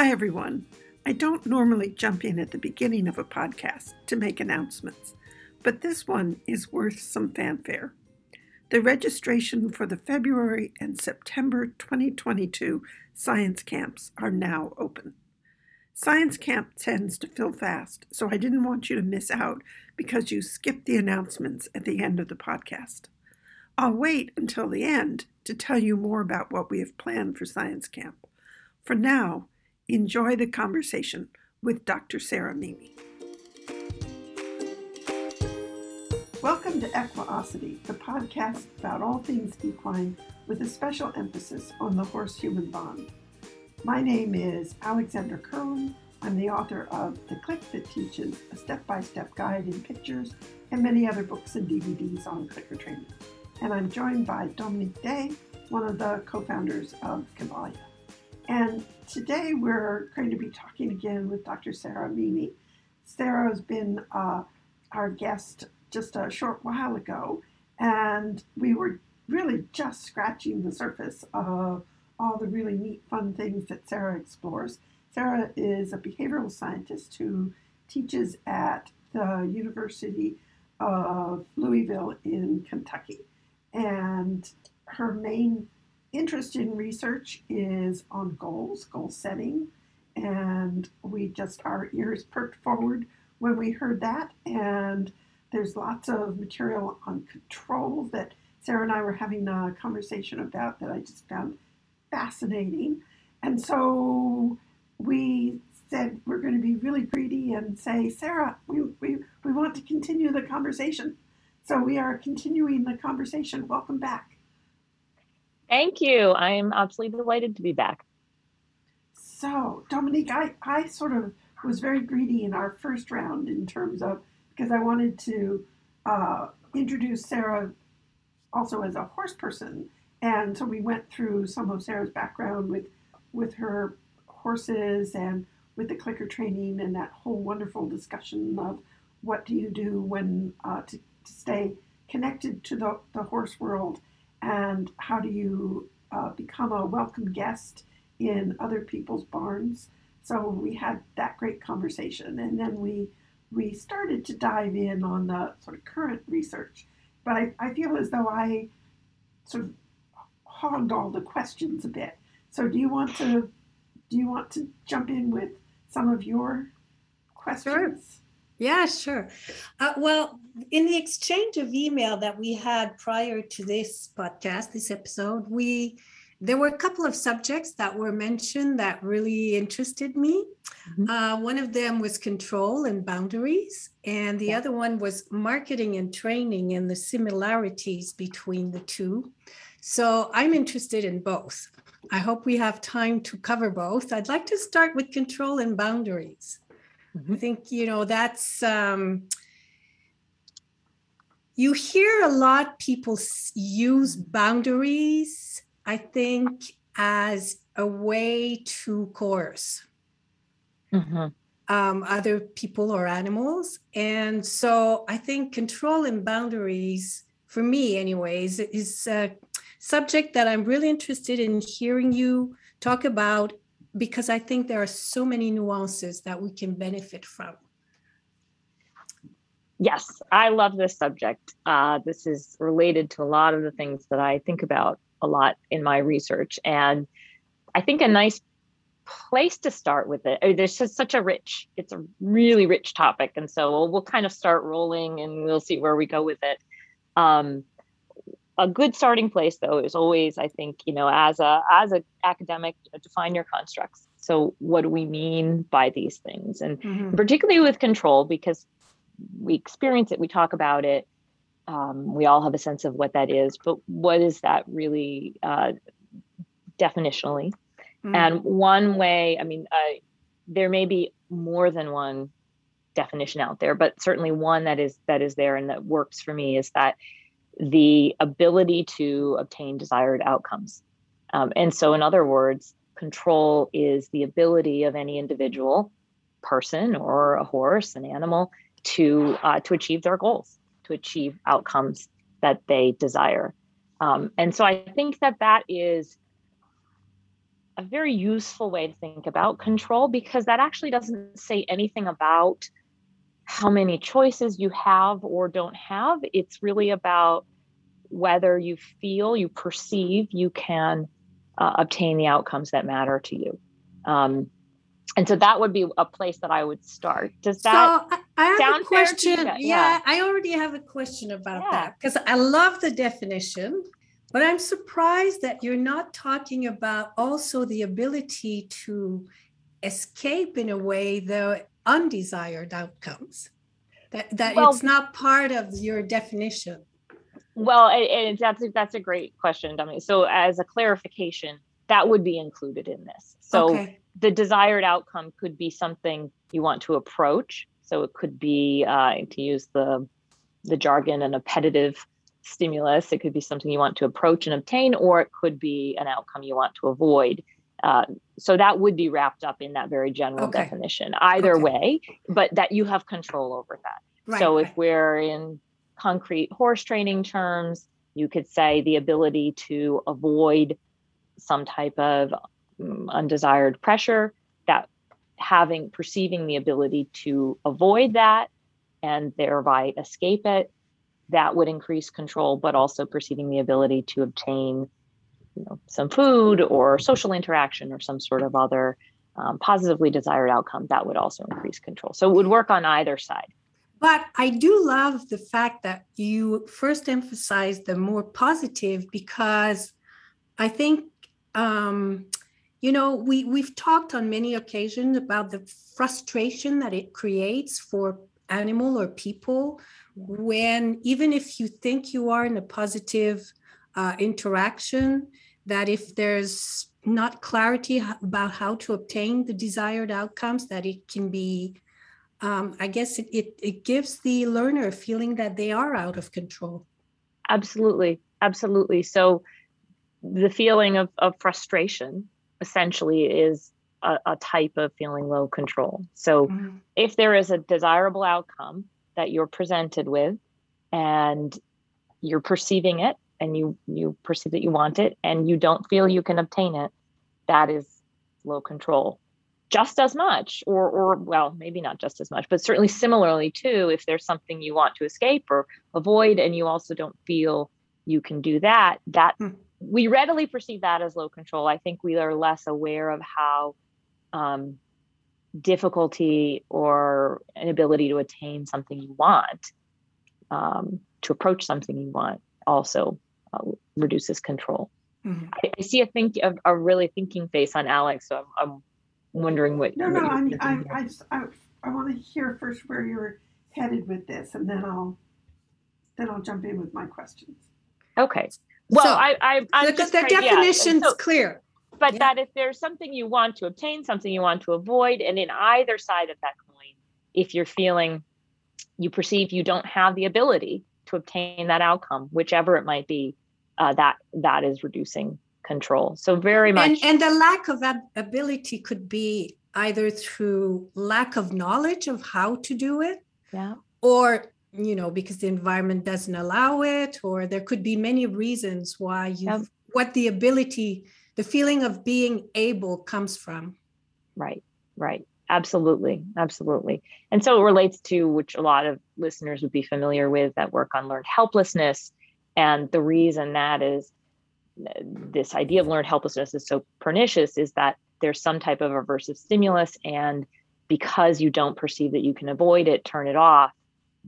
Hi, everyone. I don't normally jump in at the beginning of a podcast to make announcements, but this one is worth some fanfare. The registration for the February and September 2022 science camps are now open. Science camp tends to fill fast, so I didn't want you to miss out because you skipped the announcements at the end of the podcast. I'll wait until the end to tell you more about what we have planned for Science Camp. For now, enjoy the conversation with Dr. Sarah Mimi. Welcome to Equiosity, the podcast about all things equine with a special emphasis on the horse human bond. My name is Alexandra Kurland. I'm the author of The Click that teaches a step by step guide in pictures and many other books and DVDs on clicker training and I'm joined by Dominique Day, one of the co founders of Cavalia. And today we're going to be talking again with Dr. Sarah Mimi. Sarah has been uh, our guest just a short while ago, and we were really just scratching the surface of all the really neat, fun things that Sarah explores. Sarah is a behavioral scientist who teaches at the University of Louisville in Kentucky. And her main interest in research is on goals, goal setting. And we just, our ears perked forward when we heard that. And there's lots of material on control that Sarah and I were having a conversation about that I just found fascinating. And so we said we're going to be really greedy and say, Sarah, we, we, we want to continue the conversation. So we are continuing the conversation. Welcome back. Thank you. I'm absolutely delighted to be back. So, Dominique, I, I sort of was very greedy in our first round in terms of because I wanted to uh, introduce Sarah also as a horse person. And so we went through some of Sarah's background with with her horses and with the clicker training and that whole wonderful discussion of what do you do when uh, to to stay connected to the, the horse world and how do you uh, become a welcome guest in other people's barns so we had that great conversation and then we we started to dive in on the sort of current research but i, I feel as though i sort of hogged all the questions a bit so do you want to do you want to jump in with some of your questions sure. Yeah, sure. Uh, well, in the exchange of email that we had prior to this podcast, this episode, we there were a couple of subjects that were mentioned that really interested me. Mm-hmm. Uh, one of them was control and boundaries, and the yeah. other one was marketing and training and the similarities between the two. So I'm interested in both. I hope we have time to cover both. I'd like to start with control and boundaries. Mm-hmm. I think, you know, that's, um, you hear a lot people use boundaries, I think, as a way to coerce mm-hmm. um, other people or animals. And so I think control and boundaries, for me, anyways, is a subject that I'm really interested in hearing you talk about because I think there are so many nuances that we can benefit from. Yes, I love this subject. Uh, this is related to a lot of the things that I think about a lot in my research. And I think a nice place to start with it. there's just such a rich, it's a really rich topic. And so we'll, we'll kind of start rolling and we'll see where we go with it. Um, a good starting place though is always i think you know as a as an academic define your constructs so what do we mean by these things and mm-hmm. particularly with control because we experience it we talk about it um, we all have a sense of what that is but what is that really uh, definitionally mm-hmm. and one way i mean uh, there may be more than one definition out there but certainly one that is that is there and that works for me is that the ability to obtain desired outcomes. Um, and so, in other words, control is the ability of any individual person or a horse, an animal, to uh, to achieve their goals, to achieve outcomes that they desire. Um, and so, I think that that is a very useful way to think about control because that actually doesn't say anything about how many choices you have or don't have. It's really about whether you feel, you perceive you can uh, obtain the outcomes that matter to you. Um, and so that would be a place that I would start. Does that so I have sound a question? Yeah. yeah. I already have a question about Yeah. that because I love the definition, but I'm surprised that you're not talking about also the ability to escape in a way the undesired outcomes. That that Well- it's not part of your definition. Well, and, that's a, that's a great question, Dominique. So, as a clarification, that would be included in this. So, okay. the desired outcome could be something you want to approach. So, it could be, uh, to use the the jargon, an appetitive stimulus. It could be something you want to approach and obtain, or it could be an outcome you want to avoid. Uh, so that would be wrapped up in that very general Okay. definition. Either Okay. way, but that you have control over that. Right. so if right. we're in concrete horse training terms, you could say the ability to avoid some type of mm, undesired pressure, that having perceiving the ability to avoid that and thereby escape it, that would increase control, but also perceiving the ability to obtain you know, some food or social interaction or some sort of other um, positively desired outcome, that would also increase control. So it would work on either side. But I do love the fact that you first emphasize the more positive because I think, um, you know, we, we've talked on many occasions about the frustration that it creates for animal or people when even if you think you are in a positive uh, interaction, that if there's not clarity about how to obtain the desired outcomes, that it can be um, I guess it, it, it gives the learner a feeling that they are out of control. Absolutely. Absolutely. So the feeling of, of frustration essentially is a, a type of feeling low control. So Mhm. if there is a desirable outcome that you're presented with and you're perceiving it and you you perceive that you want it and you don't feel you can obtain it, that is low control. Just as much, or or well, maybe not just as much, but certainly similarly too, if there's something you want to escape or avoid and you also don't feel you can do that, that Hmm. We readily perceive that as low control. I think we are less aware of how um, difficulty or an ability to attain something you want, um, to approach something you want, also uh, reduces control. Mhm. I, I see a think a, a really thinking face on Alex, so I'm, I'm wondering what. No, what no, I'm, I, here. I just, I, I want to hear first where you're headed with this, and then I'll, then I'll jump in with my questions. okay. Well, So, I, I, I'm the, just the trying- yeah, definition's so- clear. but Yeah. that if there's something you want to obtain, something you want to avoid, and in either side of that coin, if you're feeling you perceive you don't have the ability to obtain that outcome, whichever it might be, uh, that that is reducing control. So very much, And, and the lack of that ability could be either through lack of knowledge of how to do it yeah, or you know because the environment doesn't allow it or there could be many reasons why you Yep. what the ability the feeling of being able comes from right, right, absolutely, absolutely. And so it relates to which a lot of listeners would be familiar with that work on learned helplessness, and the reason that is this idea of learned helplessness is so pernicious is that there's some type of aversive stimulus and because you don't perceive that you can avoid it turn it off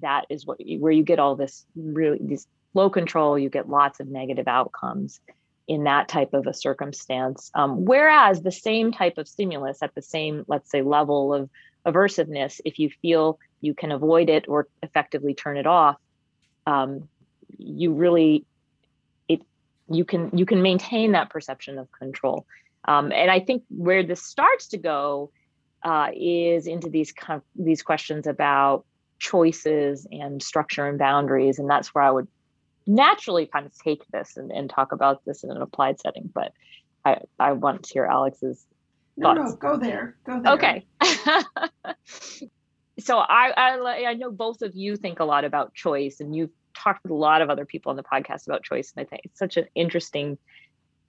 that is what you, where you get all this really this low control you get lots of negative outcomes in that type of a circumstance. Um, whereas the same type of stimulus at the same let's say level of aversiveness if you feel you can avoid it or effectively turn it off um, you really it you can you can maintain that perception of control. Um, and i think where this starts to go uh, is into these these questions about choices and structure and boundaries and that's where i would naturally kind of take this and, and talk about this in an applied setting but i i want to hear alex's No, no, Thoughts? go there, go there. Okay. so I, I I know both of you think a lot about choice, and you've talked with a lot of other people on the podcast about choice, and I think it's such an interesting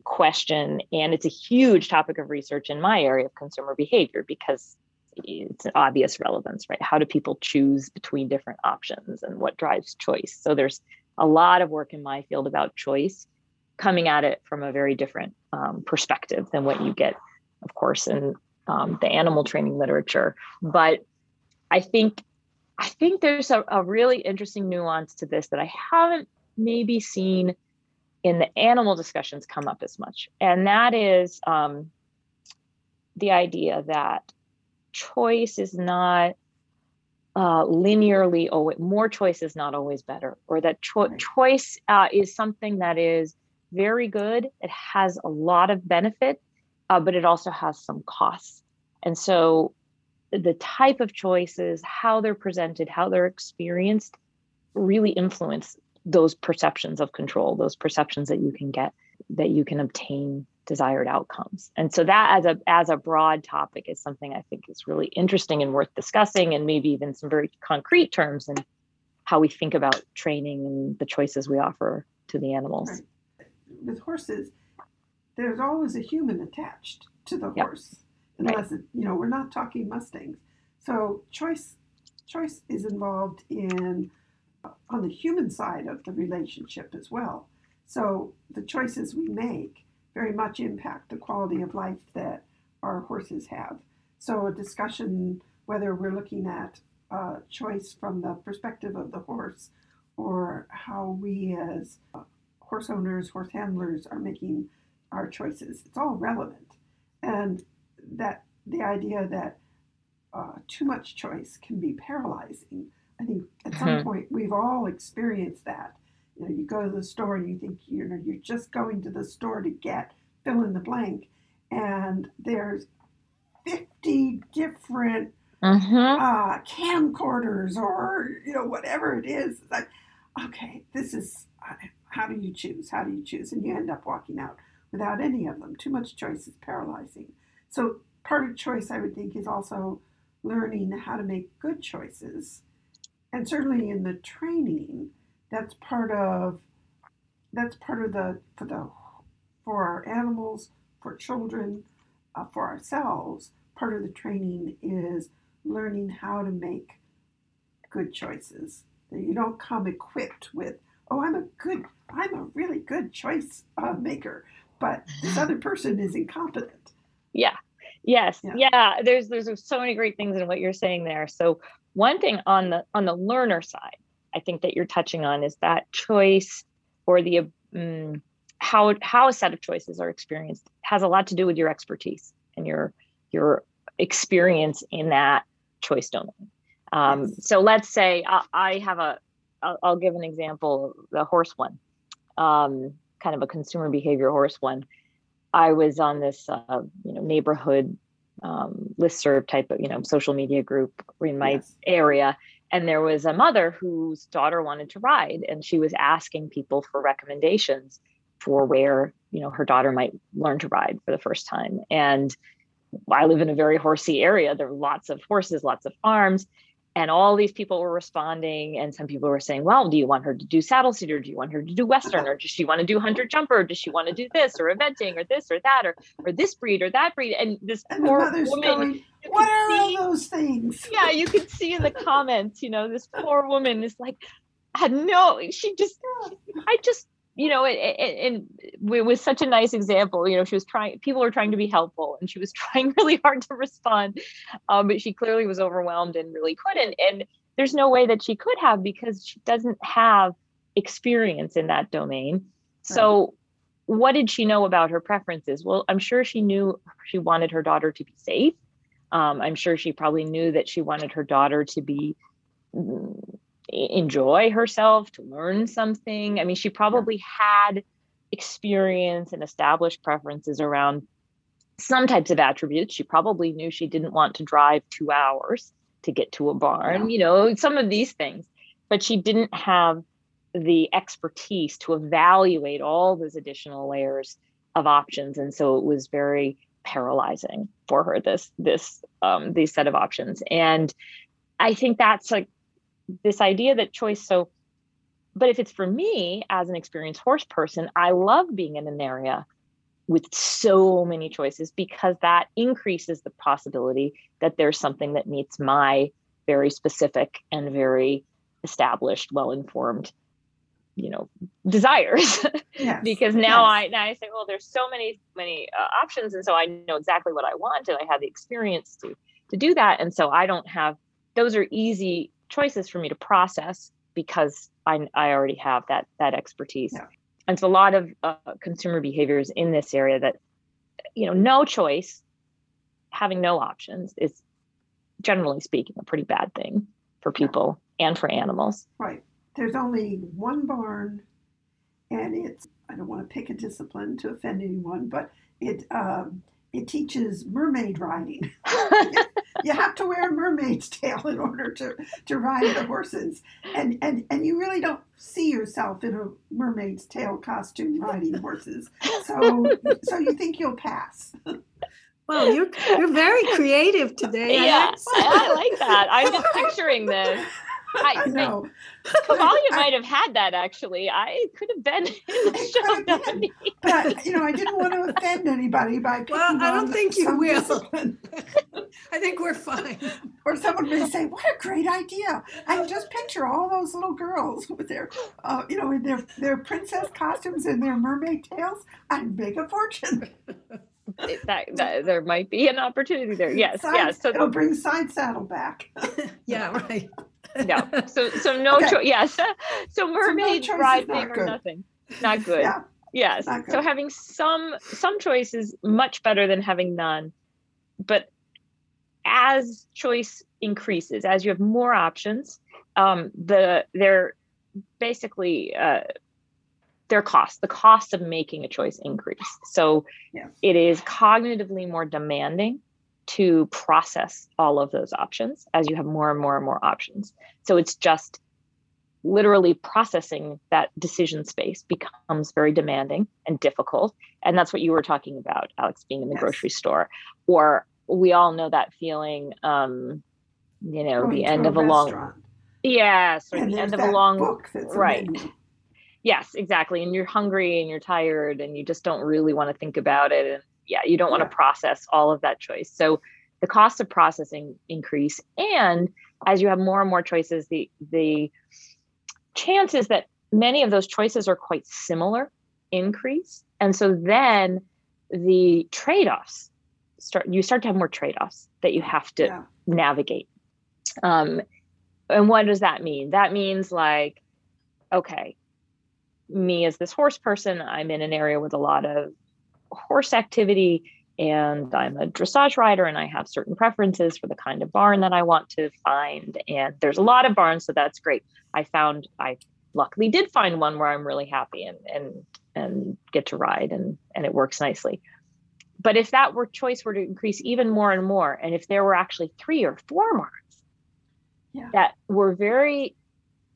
question and it's a huge topic of research in my area of consumer behavior because it's an obvious relevance right? How do people choose between different options and what drives choice? So there's a lot of work in my field about choice coming at it from a very different um, perspective than what you get of course in um, the animal training literature. But i think i think there's a, a really interesting nuance to this that i haven't maybe seen in the animal discussions come up as much. And that is um, the idea that choice is not uh, linearly, oh, more choice is not always better, or that cho- right. choice uh, is something that is very good. It has a lot of benefit, uh, but it also has some costs. And so the type of choices, how they're presented, how they're experienced, really influence those perceptions of control, those perceptions that you can get, that you can obtain desired outcomes. And so that as a as a broad topic is something I think is really interesting and worth discussing and maybe even some very concrete terms and how we think about training and the choices we offer to the animals. With horses, there's always a human attached to the yep. horse. Unless right. it, you know, we're not talking Mustangs. So choice choice is involved in uh, on the human side of the relationship as well. So the choices we make very much impact the quality of life that our horses have. So a discussion whether we're looking at a choice from the perspective of the horse or how we as horse owners, horse handlers are making our choices, it's all relevant. And that the idea that uh, too much choice can be paralyzing I think at some mm-hmm. point we've all experienced that. You know, you go to the store and you think you know you're just going to the store to get fill in the blank, and there's 50 different mm-hmm. uh, camcorders or you know whatever it is. It's like, okay, this is uh, how do you choose? How do you choose? And you end up walking out without any of them. Too much choice is paralyzing. So part of choice, I would think, is also learning how to make good choices and certainly in the training, that's part of that's part of the for the for our animals, for children, uh, for ourselves. Part of the training is learning how to make good choices. That you don't come equipped with, oh, I'm a good, I'm a really good choice uh, maker, but this other person is incompetent. Yeah. Yes. Yeah. yeah. There's there's so many great things in what you're saying there. So one thing on the on the learner side, I think that you're touching on is that choice or the um, how how a set of choices are experienced has a lot to do with your expertise and your your experience in that choice domain. Um, yes. So let's say I, I have a I'll, I'll, give an example, the horse one, um, kind of a consumer behavior horse one. I was on this uh, you know neighborhood um, listserv type of you know social media group in my yes. area and there was a mother whose daughter wanted to ride and she was asking people for recommendations for where you know her daughter might learn to ride for the first time. And i live in a very horsey area. There are lots of horses lots of farms and all these people were responding and some people were saying well do you want her to do saddle seat or do you want her to do western? Or does she want to do hunter jumper? Or does she want to do this or eventing or this or that or or this breed or that breed? And this and poor woman going, what are see, all those things? Yeah you could see in the comments you know this poor woman is like had no she just i just you know, and it was such a nice example. You know, she was trying, people were trying to be helpful and she was trying really hard to respond. Um, but she clearly was overwhelmed and really couldn't. And there's no way that she could have because she doesn't have experience in that domain. So, what did she know about her preferences? Well, I'm sure she knew she wanted her daughter to be safe. Um, I'm sure she probably knew that she wanted her daughter to be mm, enjoy herself, to learn something. I mean, she probably had experience and established preferences around some types of attributes. She probably knew she didn't want to drive two hours to get to a barn, yeah. you know, some of these things, but she didn't have the expertise to evaluate all those additional layers of options. And so it was very paralyzing for her, this, this, um, these set of options. And I think that's like this idea that choice so but if it's for me as an experienced horse person i love being in an area with so many choices because that increases the possibility that there's something that meets my very specific and very established, well informed you know desires yes. because now yes. I now I say well there's so many many uh, options and so I know exactly what I want and I have the experience to to do that and so I don't have those are easy choices for me to process because I I already have that that expertise yeah. and so a lot of uh, consumer behaviors in this area that you know no choice having no options is generally speaking a pretty bad thing for people yeah. and for animals right there's only one barn, and it's I don't want to pick a discipline to offend anyone, but it um, it teaches mermaid riding. you have to wear a mermaid's tail in order to, to ride the horses, and, and and you really don't see yourself in a mermaid's tail costume riding horses. So so you think you'll pass. Well, you're you're very creative today. Yeah, I, I like that. I'm just picturing this. I, I know. Cavalia might have had that actually. I could have been in the show. But you know, I didn't want to offend anybody by Well, I don't think you will. I think we're fine. Or someone may say, "What a great idea!" I just picture all those little girls with their, uh, you know, in their their princess costumes and their mermaid tails. I'd make a fortune. that, that, there might be an opportunity there. Yes, side, yes. So it'll bring side saddle back. yeah, right no. So so no okay. choice. Yes. So mermaid so no ride big or nothing. Not good. yeah. Yes. Good. So having some some choice is much better than having none. But as choice increases, as you have more options, um, the they're basically uh, their cost, the cost of making a choice increase. So yeah. it is cognitively more demanding to process all of those options as you have more and more and more options. So it's just literally processing that decision space becomes very demanding and difficult. And that's what you were talking about, Alex, being in the yes. grocery store. Or we all know that feeling, um, you know, Going the end of a long Yes, or the end of a long right. Yes, exactly. And you're hungry and you're tired and you just don't really want to think about it. And yeah, you don't want to process all of that choice. So the cost of processing increase, and as you have more and more choices, the the chances that many of those choices are quite similar increase, and so then the trade-offs start. You start to have more trade-offs that you have to yeah. navigate. Um, and what does that mean? That means like, okay, me as this horse person, I'm in an area with a lot of horse activity and I'm a dressage rider and I have certain preferences for the kind of barn that I want to find. And there's a lot of barns, so that's great. I found I luckily did find one where I'm really happy and and and get to ride and and it works nicely. But if that were choice were to increase even more and more, and if there were actually three or four barns yeah. that were very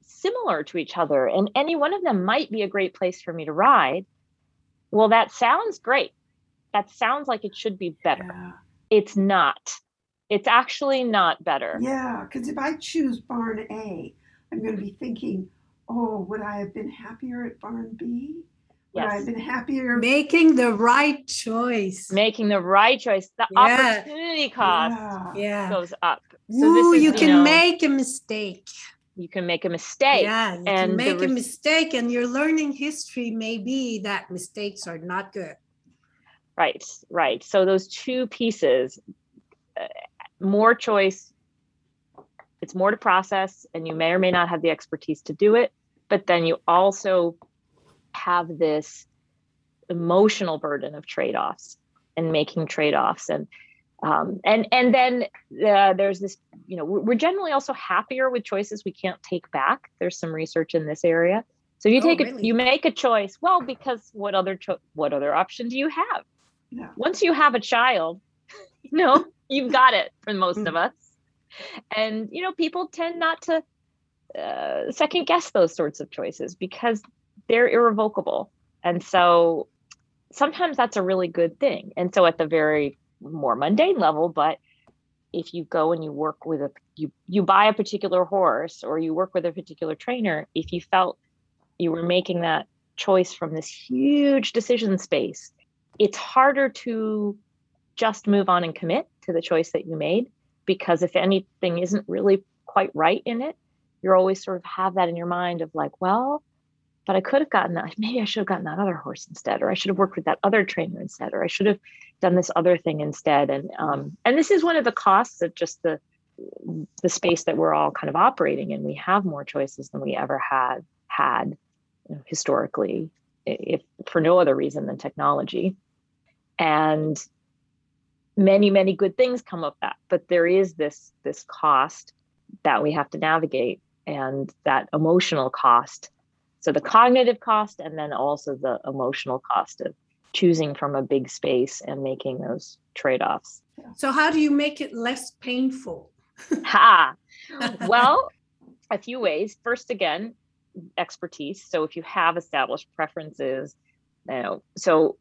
similar to each other, and any one of them might be a great place for me to ride, well, that sounds great. That sounds like it should be better. Yeah. It's not. It's actually not better. Yeah, because if I choose barn A, I'm going to be thinking, oh, would I have been happier at barn B? Would yes. I have been happier? Making the right choice. Making the right choice. The yeah. opportunity cost yeah. goes up. So Ooh, is, you, you can know, make a mistake you can make a mistake. Yeah, you and can make a mistake, and your learning history may be that mistakes are not good. Right, right. So those two pieces, uh, more choice. It's more to process, and you may or may not have the expertise to do it. But then you also have this emotional burden of trade offs and making trade offs and um, and and then uh, there's this you know we're generally also happier with choices we can't take back. There's some research in this area. So you oh, take really? a you make a choice well because what other cho- what other option do you have? Yeah. once you have a child you know you've got it for most of us. And you know people tend not to uh, second guess those sorts of choices because they're irrevocable. And so sometimes that's a really good thing. And so at the very more mundane level but if you go and you work with a you you buy a particular horse or you work with a particular trainer if you felt you were making that choice from this huge decision space it's harder to just move on and commit to the choice that you made because if anything isn't really quite right in it, you're always sort of have that in your mind of like, well, but I could have gotten that. Maybe I should have gotten that other horse instead, or I should have worked with that other trainer instead, or I should have done this other thing instead. And um, and this is one of the costs of just the the space that we're all kind of operating in. We have more choices than we ever had had you know, historically, if for no other reason than technology. And many many good things come of that but there is this this cost that we have to navigate and that emotional cost so the cognitive cost and then also the emotional cost of choosing from a big space and making those trade-offs so how do you make it less painful ha well a few ways first again expertise so if you have established preferences you know so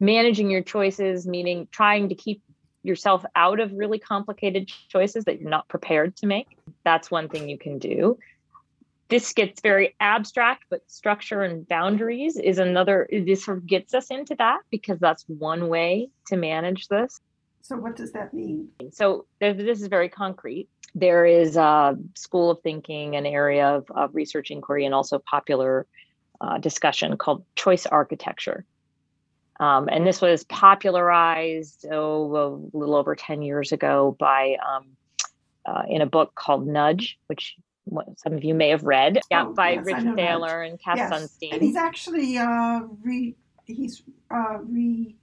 managing your choices meaning trying to keep yourself out of really complicated choices that you're not prepared to make. That's one thing you can do. This gets very abstract, but structure and boundaries is another, this sort of gets us into that because that's one way to manage this. So, what does that mean? So, this is very concrete. There is a school of thinking, an area of, of research inquiry, and also popular uh, discussion called choice architecture. Um, and this was popularized oh, a little over 10 years ago by um, uh, in a book called Nudge, which some of you may have read, yeah, oh, by yes, Rich Thaler and Cass yes. Sunstein. And he's actually uh, re he's uh, re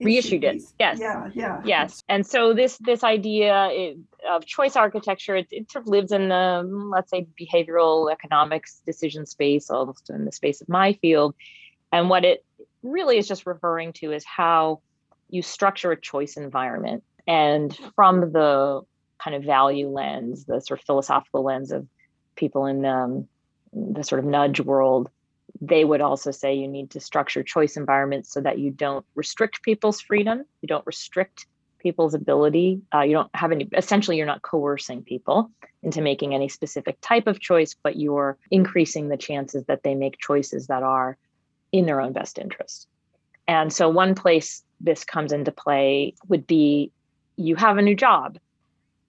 reissued it. Yes. Yeah. Yeah. Yes. And so this this idea of choice architecture, it, it, sort of lives in the let's say behavioral economics decision space, almost in the space of my field. And what it really is just referring to is how you structure a choice environment. And from the kind of value lens, the sort of philosophical lens of people in um, the sort of nudge world, they would also say you need to structure choice environments so that you don't restrict people's freedom, you don't restrict people's ability. Uh, you don't have any, essentially, you're not coercing people into making any specific type of choice, but you're increasing the chances that they make choices that are in their own best interest. And so, one place this comes into play would be you have a new job,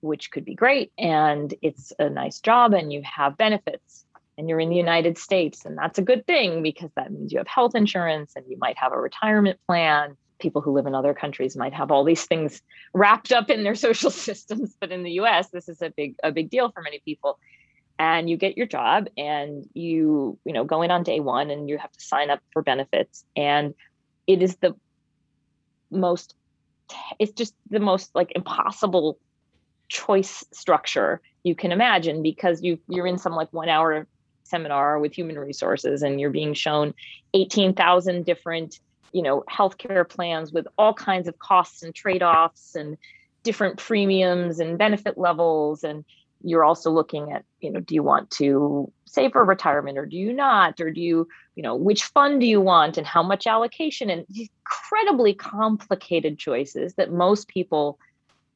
which could be great, and it's a nice job, and you have benefits, and you're in the United States, and that's a good thing because that means you have health insurance and you might have a retirement plan. People who live in other countries might have all these things wrapped up in their social systems, but in the US, this is a big a big deal for many people and you get your job and you you know go in on day one and you have to sign up for benefits and it is the most it's just the most like impossible choice structure you can imagine because you you're in some like one hour seminar with human resources and you're being shown 18,000 different you know healthcare plans with all kinds of costs and trade-offs and different premiums and benefit levels. And you're also looking at you know do you want to save for retirement or do you not? Or do you you know which fund do you want and how much allocation? And incredibly complicated choices that most people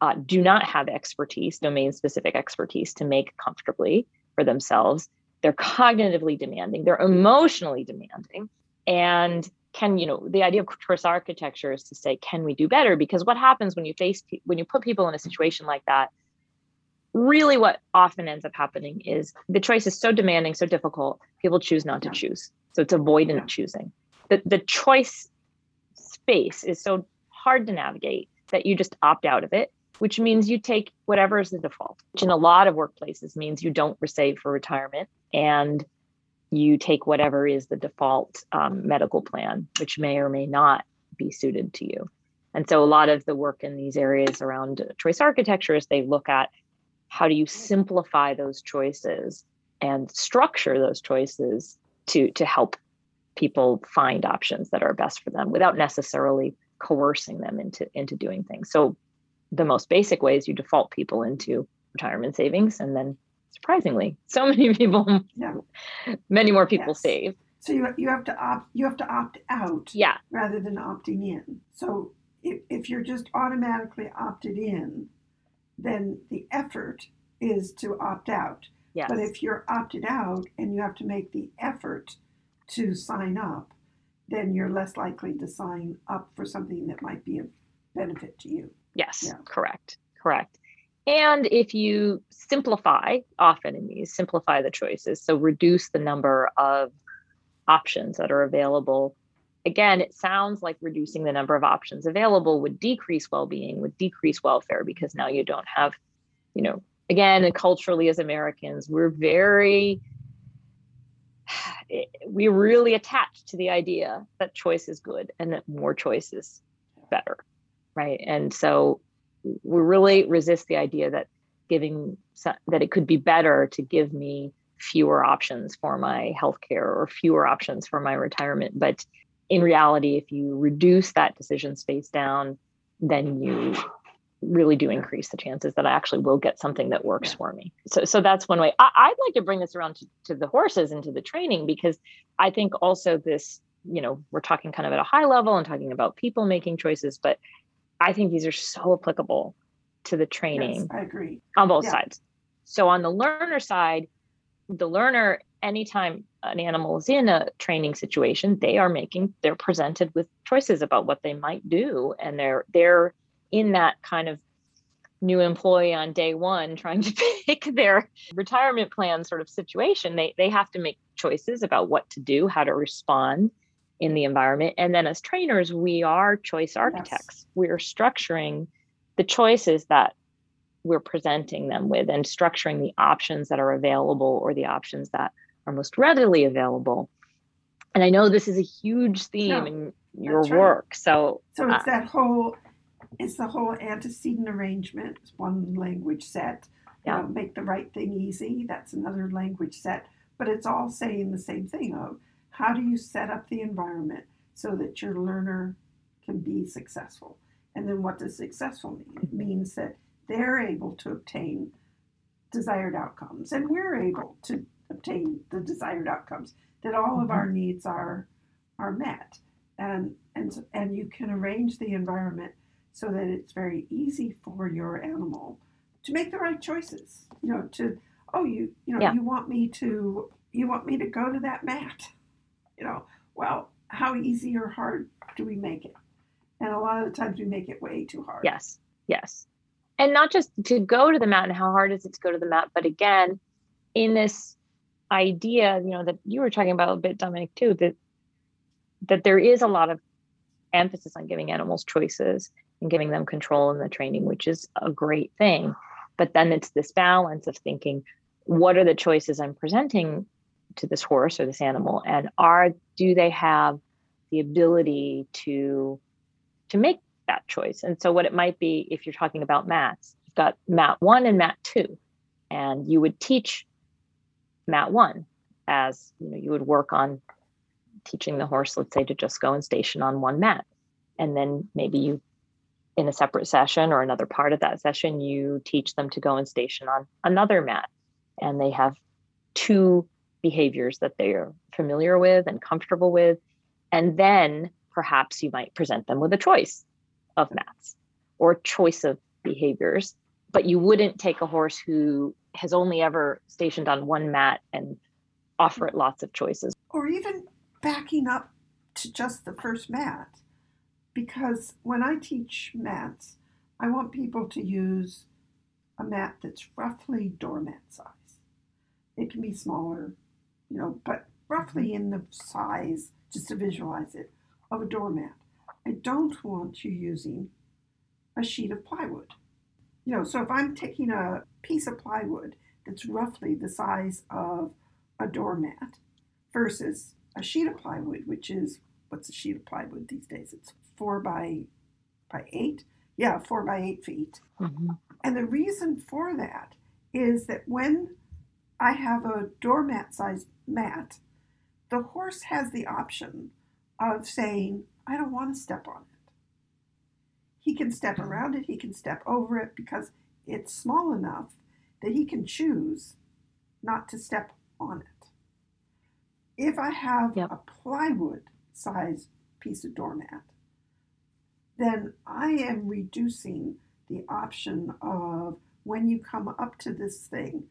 uh, do not have expertise domain specific expertise to make comfortably for themselves. They're cognitively demanding they're emotionally demanding. And can you know the idea of choice architecture is to say can we do better? Because what happens when you face when you put people in a situation like that really what often ends up happening is the choice is so demanding, so difficult, people choose not to choose. So it's avoidant choosing. The, the choice space is so hard to navigate that you just opt out of it, which means you take whatever is the default, which in a lot of workplaces means you don't save for retirement and you take whatever is the default um, medical plan, which may or may not be suited to you. And so a lot of the work in these areas around choice architecture is they look at how do you simplify those choices and structure those choices to to help people find options that are best for them without necessarily coercing them into into doing things so the most basic way is you default people into retirement savings and then surprisingly so many people yeah. many more people yes. save so you, you have to opt you have to opt out yeah rather than opting in so if, if you're just automatically opted in then the effort is to opt out. Yes. But if you're opted out and you have to make the effort to sign up, then you're less likely to sign up for something that might be a benefit to you. Yes, Yeah. correct, correct. And if you simplify, often in these, simplify the choices, so reduce the number of options that are available. Again, it sounds like reducing the number of options available would decrease well being, would decrease welfare because now you don't have, you know, again, culturally as Americans, we're very, we're really attached to the idea that choice is good and that more choice is better right and so we really resist the idea that giving that it could be better to give me fewer options for my healthcare or fewer options for my retirement but in reality if you reduce that decision space down then you really do increase the chances that I actually will get something that works for me. So, so that's one way. I, would like to bring this around to, to the horses and to the training because I think also this, you know, we're talking kind of at a high level and talking about people making choices, but I think these are so applicable to the training. Yes, I agree. On both yeah. sides. So on the learner side, the learner, anytime an animal is in a training situation, they are making, they're presented with choices about what they might do. And they're they're in that kind of new employee on day one trying to pick their retirement plan sort of situation they they have to make choices about what to do how to respond in the environment and then as trainers we are choice architects yes. we're structuring the choices that we're presenting them with and structuring the options that are available or the options that are most readily available and i know this is a huge theme no, in your work so so it's uh, that whole it's the whole antecedent arrangement, one language set. Yeah. Make the right thing easy, that's another language set. But it's all saying the same thing of how do you set up the environment so that your learner can be successful? And then what does successful mean? It means that they're able to obtain desired outcomes and we're able to obtain the desired outcomes, that all of our mm-hmm. needs are are met. And and and you can arrange the environment so that it's very easy for your animal to make the right choices. You know, to oh you you know yeah. you want me to you want me to go to that mat. You know, well, how easy or hard do we make it? And a lot of the times we make it way too hard. Yes. Yes. And not just to go to the mat and how hard is it to go to the mat, but again, in this idea, you know, that you were talking about a bit, Dominique, too, that that there is a lot of emphasis on giving animals choices and giving them control in the training, which is a great thing. But then it's this balance of thinking, what are the choices I'm presenting to this horse or this animal? And are do they have the ability to to make that choice? And so what it might be if you're talking about mats, you've got mat one and mat two. And you would teach mat one as you know, you would work on teaching the horse, let's say, to just go and station on one mat. And then maybe you in a separate session or another part of that session, you teach them to go and station on another mat. And they have two behaviors that they are familiar with and comfortable with. And then perhaps you might present them with a choice of mats or choice of behaviors. But you wouldn't take a horse who has only ever stationed on one mat and offer it lots of choices. Or even backing up to just the first mat because when I teach mats, I want people to use a mat that's roughly doormat size. It can be smaller, you know, but roughly in the size, just to visualize it, of a doormat. I don't want you using a sheet of plywood. You know, so if I'm taking a piece of plywood that's roughly the size of a doormat versus a sheet of plywood, which is what's a sheet of plywood these days? It's four by by eight. Yeah, four by eight feet. Mm-hmm. And the reason for that is that when I have a doormat sized mat, the horse has the option of saying, I don't want to step on it. He can step around it, he can step over it because it's small enough that he can choose not to step on it. If I have yep. a plywood sized piece of doormat, then I am reducing the option of when you come up to this thing,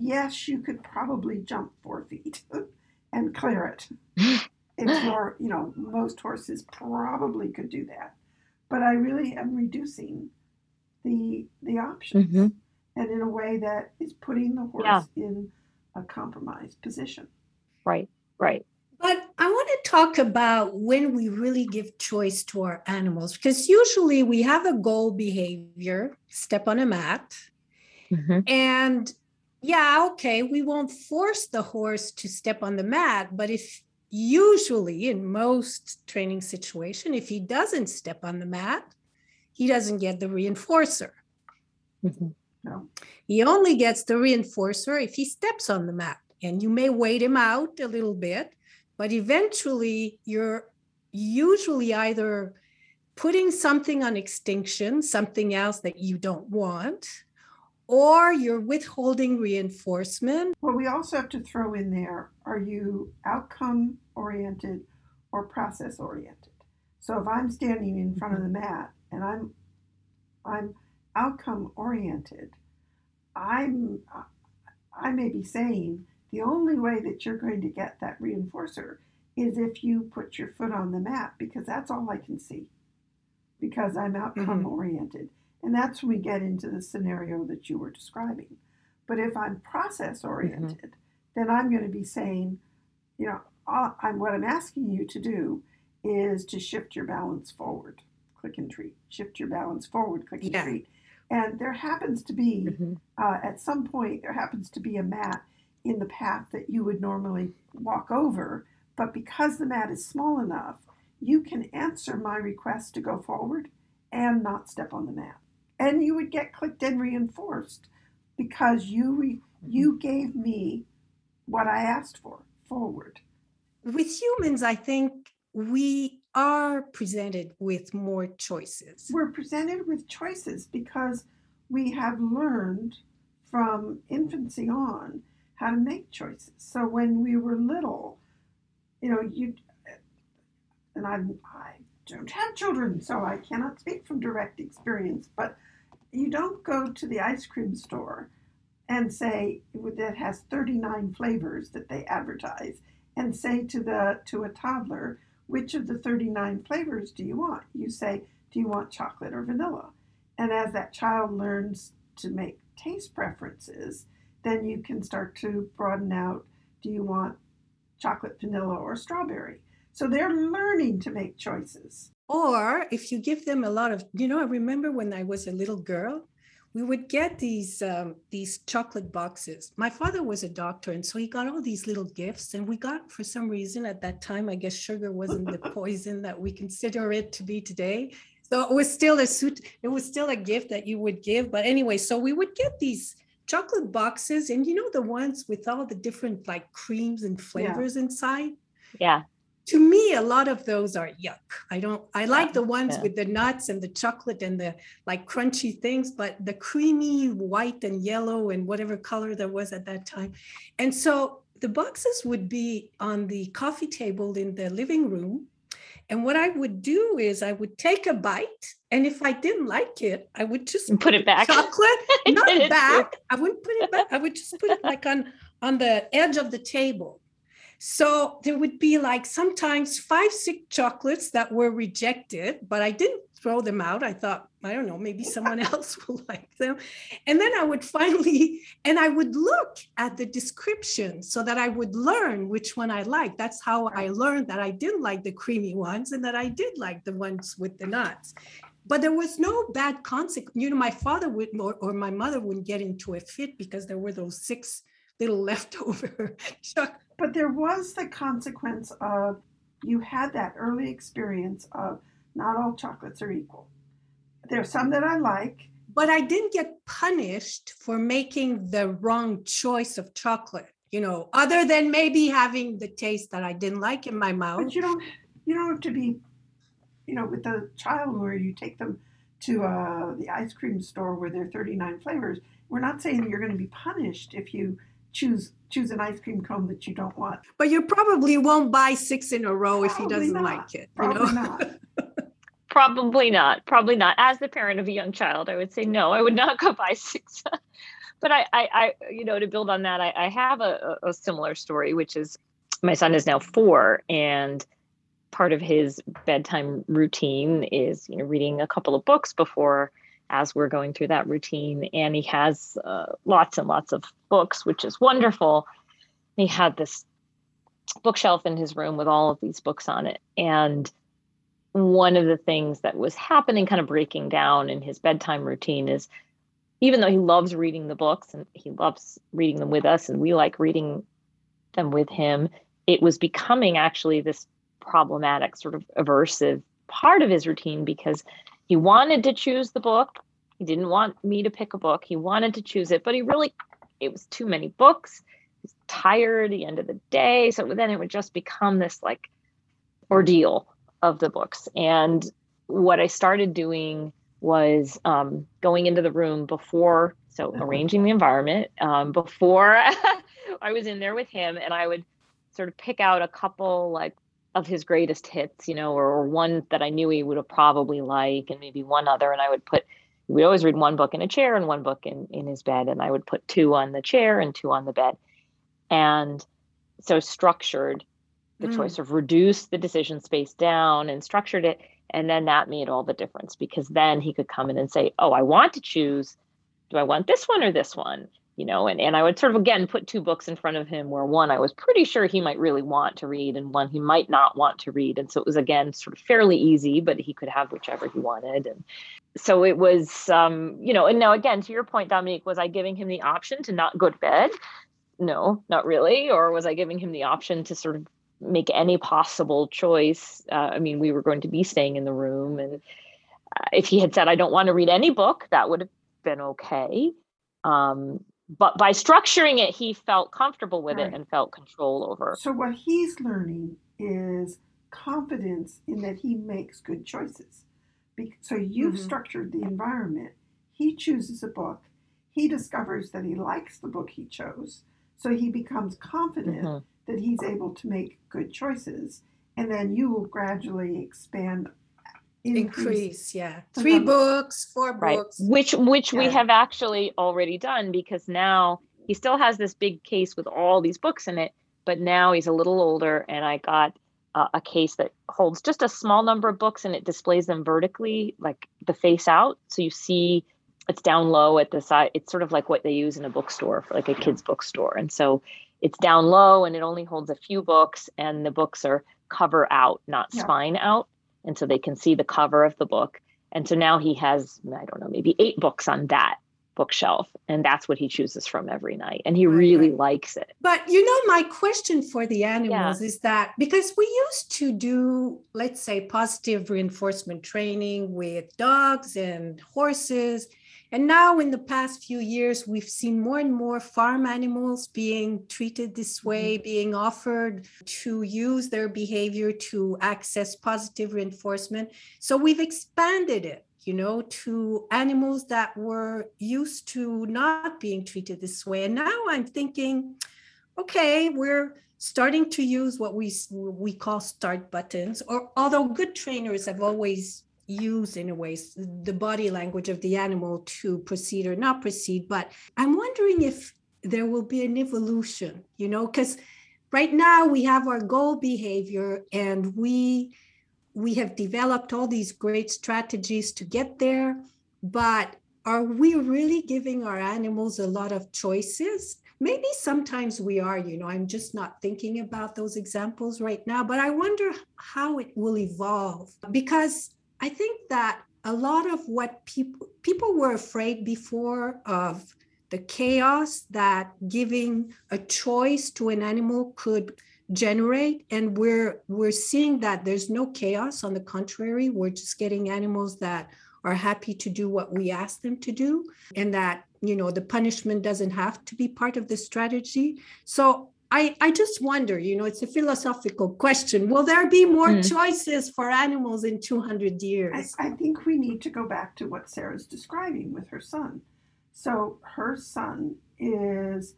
yes, you could probably jump four feet and clear it. it's your, you know, most horses probably could do that. But I really am reducing the the options Mm-hmm. and in a way that is putting the horse Yeah. in a compromised position. Right, right. But I want to talk about when we really give choice to our animals, because usually we have a goal behavior, step on a mat, hmm and yeah, okay, we won't force the horse to step on the mat, but if usually in most training situation, if he doesn't step on the mat, he doesn't get the reinforcer. hmm No. He only gets the reinforcer if he steps on the mat. And you may wait him out a little bit, but eventually you're usually either putting something on extinction, something else that you don't want, or you're withholding reinforcement. Well, we also have to throw in there are you outcome oriented or process oriented? So if I'm standing in front of the mm-hmm. mat and I'm I'm outcome oriented, I'm I may be saying the only way that you're going to get that reinforcer is if you put your foot on the mat because that's all I can see. Because I'm mm-hmm. outcome oriented. And that's when we get into the scenario that you were describing. But if I'm process oriented, then I'm going to be saying, you know, all, I'm, what I'm asking you to do is to shift your balance forward, click and treat. Shift your balance forward, click and Yeah. treat. And there happens to be, hmm uh, at some point, there happens to be a mat in the path that you would normally walk over. But because the mat is small enough, you can answer my request to go forward and not step on the mat. And you would get clicked and reinforced because you re- you gave me what I asked for forward. With humans, I think we are presented with more choices. We're presented with choices because we have learned from infancy on how to make choices. So when we were little, you know, you and I I don't have children, so I cannot speak from direct experience, but you don't go to the ice cream store and say that has 39 flavors that they advertise and say to the to a toddler which of the 39 flavors do you want? You say do you want chocolate or vanilla? And as that child learns to make taste preferences then you can start to broaden out do you want chocolate vanilla or strawberry so they're learning to make choices Or if you give them a lot of, you know, I remember when I was a little girl, we would get these um, these chocolate boxes. My father was a doctor, and so he got all these little gifts. And we got, for some reason, at that time, I guess sugar wasn't the poison that we consider it to be today. So it was still a suit. It was still a gift that you would give. But anyway, so we would get these chocolate boxes, and you know the ones with all the different like creams and flavors inside Yeah. To me a lot of those are yuck i don't i like the ones yeah. with the nuts and the chocolate and the like crunchy things but the creamy white and yellow and whatever color there was at that time and so the boxes would be on the coffee table in the living room and what i would do is i would take a bite and if i didn't like it i would just And put it back. chocolate not did it too. back i wouldn't put it back i would just put it like on on the edge of the table so there would be like sometimes five six chocolates that were rejected but i didn't throw them out. I thought i don't know maybe someone else will like them. And then i would finally and i would look at the description so that i would learn which one i liked. That's how i learned that i didn't like the creamy ones and that i did like the ones with the nuts. But there was no bad consequence. You know, my father would or, or my mother wouldn't get into a fit because there were those six little leftover choc- but there was the consequence of you had that early experience of not all chocolates are equal there's some that i like But I didn't get punished for making the wrong choice of chocolate. You know, other than maybe having the taste that I didn't like in my mouth. But you don't you don't have to be, you know, with the child where you take them to uh, the ice cream store where there are 39 flavors. We're not saying you're going to be punished if you choose choose an ice cream cone that you don't want. But you probably won't buy six in a row if he doesn't not. like it. You Probably know? not. Probably not. Probably not. As the parent of a young child, I would say no. I would not go buy six. but I, I, I, you know, to build on that, I, I have a, a a similar story, which is my son is now four, and part of his bedtime routine is you know reading a couple of books before as we're going through that routine. And he has uh, lots and lots of books which is wonderful. He had this bookshelf in his room with all of these books on it. And one of the things that was happening kind of breaking down in his bedtime routine is even though he loves reading the books and he loves reading them with us and we like reading them with him it was becoming actually this problematic, sort of aversive part of his routine because he wanted to choose the book. He didn't want me to pick a book. He wanted to choose it, but he really, it was too many books. He's tired at the end of the day. So then it would just become this like ordeal of the books. And what I started doing was um, going into the room before, so uh-huh. arranging the environment um, before I was in there with him, and I would sort of pick out a couple like of his greatest hits, you know, or, or one that I knew he would have probably like, and maybe one other. And I would put, we always read one book in a chair and one book in, in his bed. And I would put two on the chair and two on the bed. And so structured the mm. choice of reduce the decision space down and structured it. And then that made all the difference because then he could come in and say, Oh, I want to choose. Do I want this one or this one? You know and, and i would sort of again put two books in front of him where one i was pretty sure he might really want to read and one he might not want to read and so it was again sort of fairly easy but he could have whichever he wanted and so it was um you know and now again to your point dominique was i giving him the option to not go to bed? No not really or was i giving him the option to sort of make any possible choice? Uh, i mean we were going to be staying in the room and uh, if he had said i don't want to read any book that would have been okay. Um, but by structuring it, he felt comfortable with right. it and felt control over. So what he's learning is confidence in that he makes good choices. So you've mm-hmm. structured the environment. He chooses a book. He discovers that he likes the book he chose. So he becomes confident mm-hmm. that he's able to make good choices. And then you will gradually expand increase, yeah. Three books four right. books. Which which yeah. we have actually already done because now he still has this big case with all these books in it but now he's a little older and i got uh, a case that holds just a small number of books and it displays them vertically like the face out. So you see it's down low at the side it's sort of like what they use in a bookstore for like a kids bookstore. And so it's down low and it only holds a few books and the books are cover out not yeah. spine out and so they can see the cover of the book and so now he has i don't know maybe eight books on that bookshelf and that's what he chooses from every night and he really right. likes it but you know my question for the animals yeah. is that because we used to do let's say positive reinforcement training with dogs and horses and now, in the past few years, we've seen more and more farm animals being treated this way, mm-hmm. being offered to use their behavior to access positive reinforcement. So we've expanded it, you know, to animals that were used to not being treated this way. And now I'm thinking, okay, we're starting to use what we we call start buttons or although good trainers have always use in a way the body language of the animal to proceed or not proceed but i'm wondering if there will be an evolution you know because right now we have our goal behavior and we we have developed all these great strategies to get there but are we really giving our animals a lot of choices? Maybe sometimes we are you know i'm just not thinking about those examples right now but i wonder how it will evolve because I think that a lot of what people people were afraid before of the chaos that giving a choice to an animal could generate and we're we're seeing that there's no chaos. On the contrary we're just getting animals that are happy to do what we ask them to do and that you know the punishment doesn't have to be part of the strategy. So I, I just wonder, you know, it's a philosophical question. Will there be more mm. choices for animals in 200 years? I, I think we need to go back to what Sarah's describing with her son. So her son is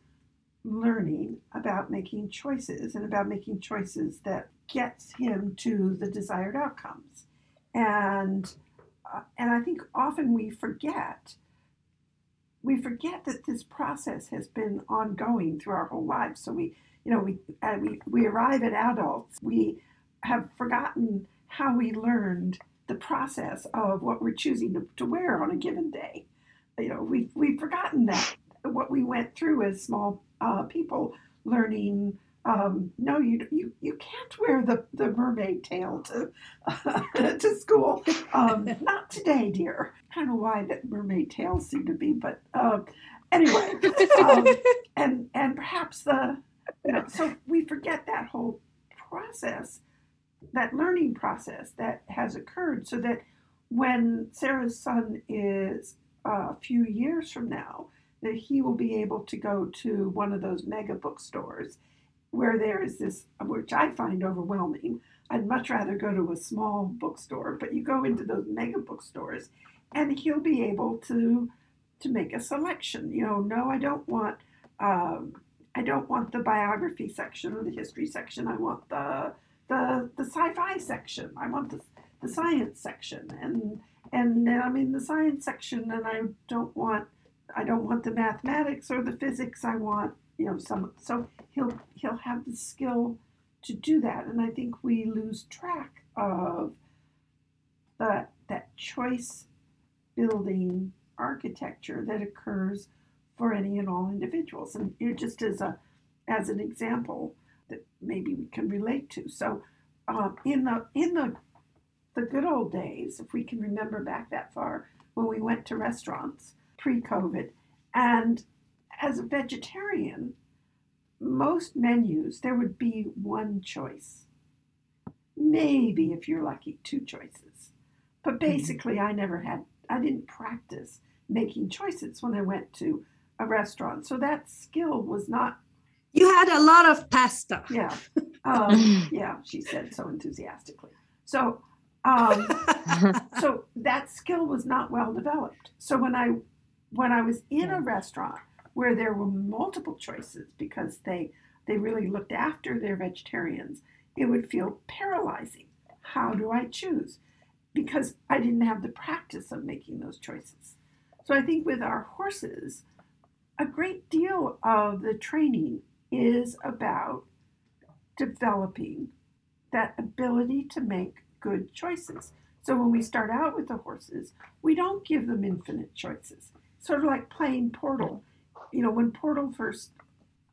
learning about making choices and about making choices that gets him to the desired outcomes. And uh, and I think often we forget we forget that this process has been ongoing through our whole lives. So we you know, we, uh, we, we arrive at adults, we have forgotten how we learned the process of what we're choosing to, to wear on a given day. You know, we've, we've forgotten that, what we went through as small uh, people learning um, no, you, you you can't wear the, the mermaid tail to uh, to school. Um, not today, dear. I don't know why that mermaid tails seem to be, but uh, anyway, um, and and perhaps the you know, so we forget that whole process, that learning process that has occurred, so that when Sarah's son is uh, a few years from now, that he will be able to go to one of those mega bookstores where there is this, which I find overwhelming. I'd much rather go to a small bookstore, but you go into those mega bookstores, and he'll be able to to make a selection. You know, no, I don't want um, I don't want the biography section or the history section. I want the the the sci-fi section. I want the the science section, and and then I'm in the science section, and I don't want I don't want the mathematics or the physics. I want you know some so he'll he'll have the skill to do that. And i think we lose track of that that choice building architecture that occurs for any and all individuals. And it just as a as an example that maybe we can relate to. So um, in the in the the good old days if we can remember back that far when we went to restaurants pre-covid and as a vegetarian, most menus there would be one choice. Maybe if you're lucky, two choices. But Mm-hmm. basically, I never had, I didn't practice making choices when I went to a restaurant. So that skill was not, You had a lot of pasta. yeah, um, yeah, she said so enthusiastically. So, um, so that skill was not well developed. So when I when I was in a restaurant where there were multiple choices because they they really looked after their vegetarians, it would feel paralyzing. How do I choose? Because I didn't have the practice of making those choices. So I think with our horses, a great deal of the training is about developing that ability to make good choices. So when we start out with the horses, we don't give them infinite choices. Sort of like playing Portal. You know, when Portal first,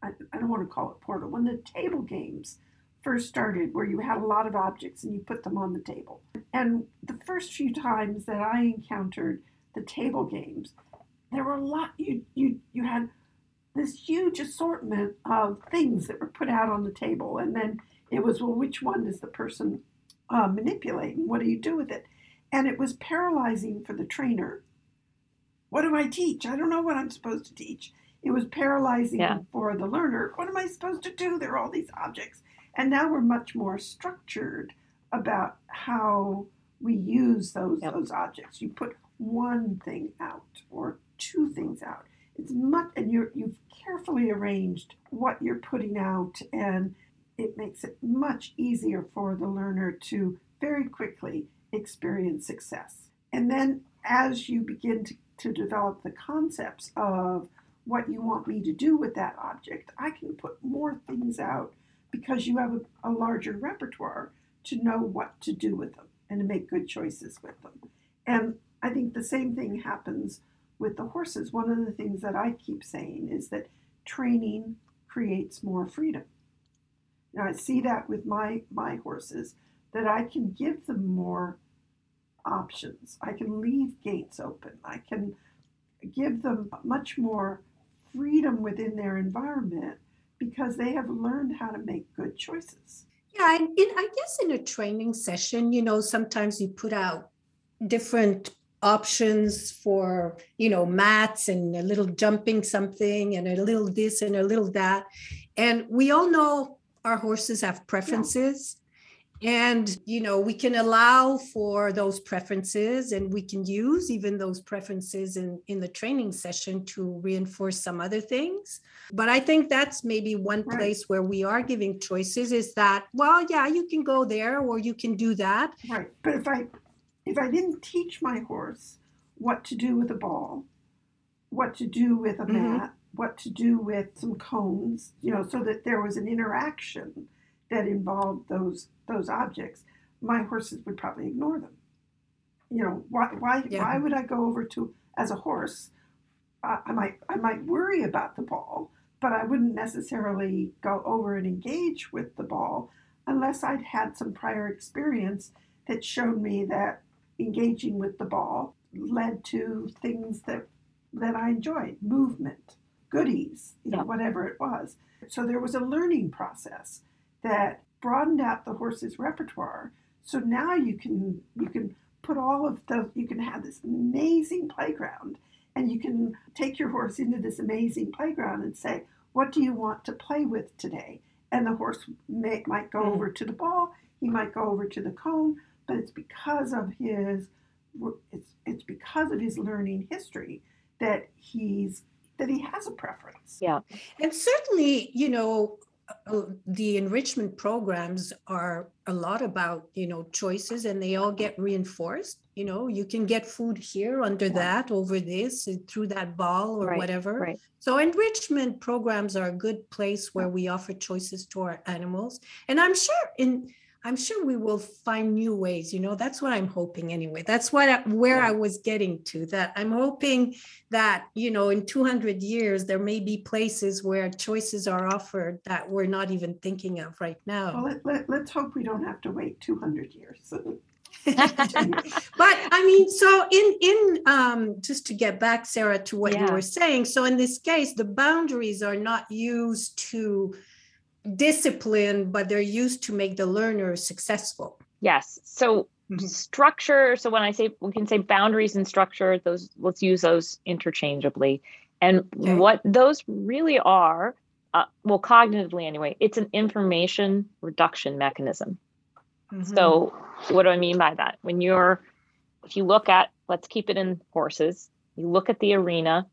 I, I don't want to call it Portal, when the table games first started, where you had a lot of objects and you put them on the table. And the first few times that I encountered the table games, there were a lot, you, you, you had this huge assortment of things that were put out on the table. And then it was, well, which one is the person uh, manipulating? What do you do with it? And it was paralyzing for the trainer. What do I teach? I don't know what I'm supposed to teach. It was paralyzing Yeah. for the learner. What am I supposed to do? There are all these objects. And now we're much more structured about how we use those Yep. those objects. You put one thing out or two things out. It's much and you're you've carefully arranged what you're putting out and it makes it much easier for the learner to very quickly experience success. And then as you begin to, to develop the concepts of what you want me to do with that object, I can put more things out because you have a, a larger repertoire to know what to do with them and to make good choices with them. And I think the same thing happens with the horses. One of the things that I keep saying is that training creates more freedom. Now I see that with my my horses that I can give them more options. I can leave gates open. I can give them much more freedom within their environment because they have learned how to make good choices. Yeah, and in, I guess in a training session, you know, sometimes you put out different options for, you know, mats and a little jumping something and a little this and a little that. And we all know our horses have preferences. And, you know, we can allow for those preferences and we can use even those preferences in, in the training session to reinforce some other things. But I think that's maybe one place where we are giving choices is that, well, yeah, you can go there or you can do that. Right. But if I if I didn't teach my horse what to do with a ball, what to do with a Mhm. mat, what to do with some cones, you know, so that there was an interaction that involved those those objects, my horses would probably ignore them. You know, why why Yeah. why would I go over to as a horse? I, I might I might worry about the ball, but I wouldn't necessarily go over and engage with the ball unless I'd had some prior experience that showed me that engaging with the ball led to things that that I enjoyed, movement, goodies, you know, whatever it was. So there was a learning process that broadened out the horse's repertoire. So now you can you can put all of the you can have this amazing playground and you can take your horse into this amazing playground and say, what do you want to play with today? And the horse may, might go Mm. over to the ball, he might go over to the cone, but it's because of his it's it's because of his learning history that he's that he has a preference. Yeah. And certainly, you know, Uh, the enrichment programs are a lot about, you know, choices and they all get reinforced. You know, you can get food here under Yeah. that, over this, uh, through that ball or Right, whatever. right. So enrichment programs are a good place where we offer choices to our animals. And I'm sure in I'm sure we will find new ways, you know, that's what I'm hoping anyway. That's what I, where Yeah. I was getting to that I'm hoping that, you know, in 200 years there may be places where choices are offered that we're not even thinking of right Well, now. let, let, let's hope we don't have to wait 200 years. but I mean, so in in um, just to get back, Sarah, to what you were saying. So in this case, the boundaries are not used to discipline, but they're used to make the learner successful. Yes. So Mhm. structure. So when I say we can say boundaries and structure, those let's use those interchangeably. And Okay. what those really are, uh, well, cognitively anyway, it's an information reduction mechanism. Mhm. So what do I mean by that? When you're, if you look at, let's keep it in horses, you look at the arena,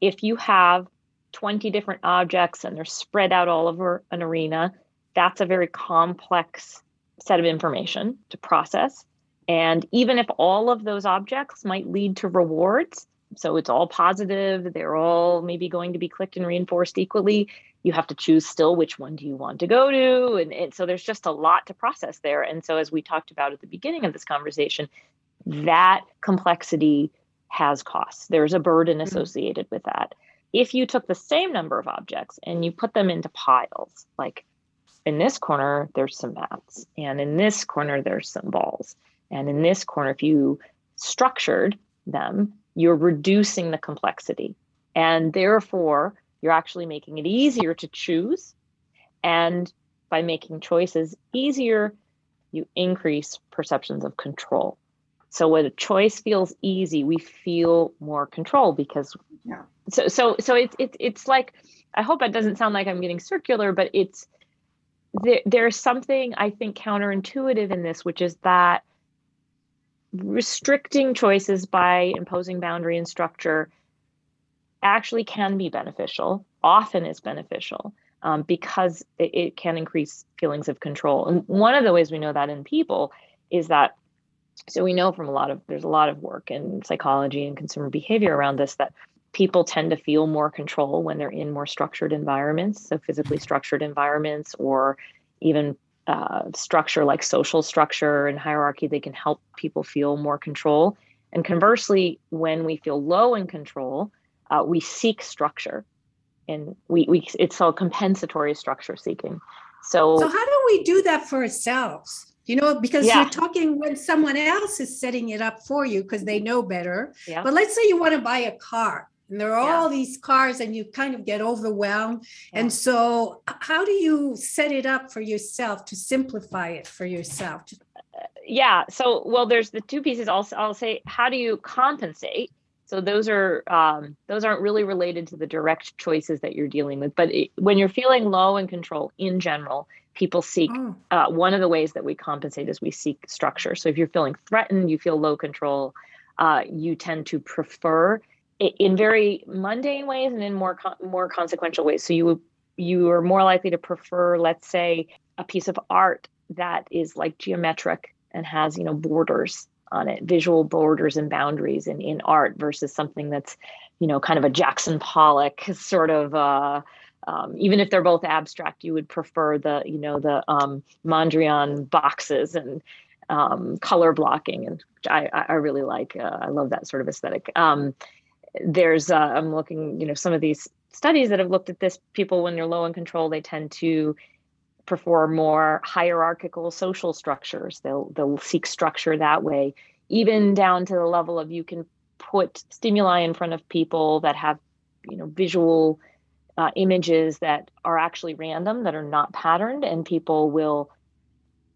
if you have 20 different objects and they're spread out all over an arena, that's a very complex set of information to process. And even if all of those objects might lead to rewards, so it's all positive, they're all maybe going to be clicked and reinforced equally, you have to choose still which one do you want to go to. And, and so there's just a lot to process there. And so, as we talked about at the beginning of this conversation, that complexity has costs. There's a burden Mhm. associated with that. If you took the same number of objects and you put them into piles, like in this corner, there's some mats, and in this corner, there's some balls. And in this corner, if you structured them, you're reducing the complexity. And therefore, you're actually making it easier to choose. And by making choices easier, you increase perceptions of control. So when a choice feels easy, we feel more control because Yeah. so so so it's it's it's like I hope it doesn't sound like I'm getting circular, but it's there, there's something I think counterintuitive in this, which is that restricting choices by imposing boundary and structure actually can be beneficial, often is beneficial, um, because it, it can increase feelings of control. And one of the ways we know that in people is that, so we know from a lot of, there's a lot of work in psychology and consumer behavior around this that people tend to feel more control when they're in more structured environments, so physically structured environments or even uh, structure like social structure and hierarchy, they can help people feel more control. And conversely, when we feel low in control, uh, we seek structure, and we we it's called compensatory structure seeking. So, So how do we do that for ourselves? You know, because Yeah. you're talking when someone else is setting it up for you because they know better. Yeah. But let's say you want to buy a car and there are Yeah. all these cars and you kind of get overwhelmed. And so how do you set it up for yourself to simplify it for yourself? yeah so well there's the two pieces i'll, I'll say how do you compensate so those are um, those aren't really related to the direct choices that you're dealing with but it, when you're feeling low in control in general people seek Oh, uh, one of the ways that we compensate is we seek structure. So if you're feeling threatened you feel low control uh, you tend to prefer in very mundane ways and in more con- more consequential ways. So you you are more likely to prefer let's say a piece of art that is like geometric and has you know borders on it visual borders and boundaries in, in art versus something that's you know kind of a jackson pollock sort of uh, um, even if they're both abstract you would prefer the you know the um, mondrian boxes and um, color blocking and I, I really like uh, i love that sort of aesthetic. Um, there's uh, i'm looking you know some of these studies that have looked at this people when they're low in control they tend to prefer more hierarchical social structures. They'll they'll seek structure that way even down to the level of you can put stimuli in front of people that have you know visual uh, images that are actually random that are not patterned and people will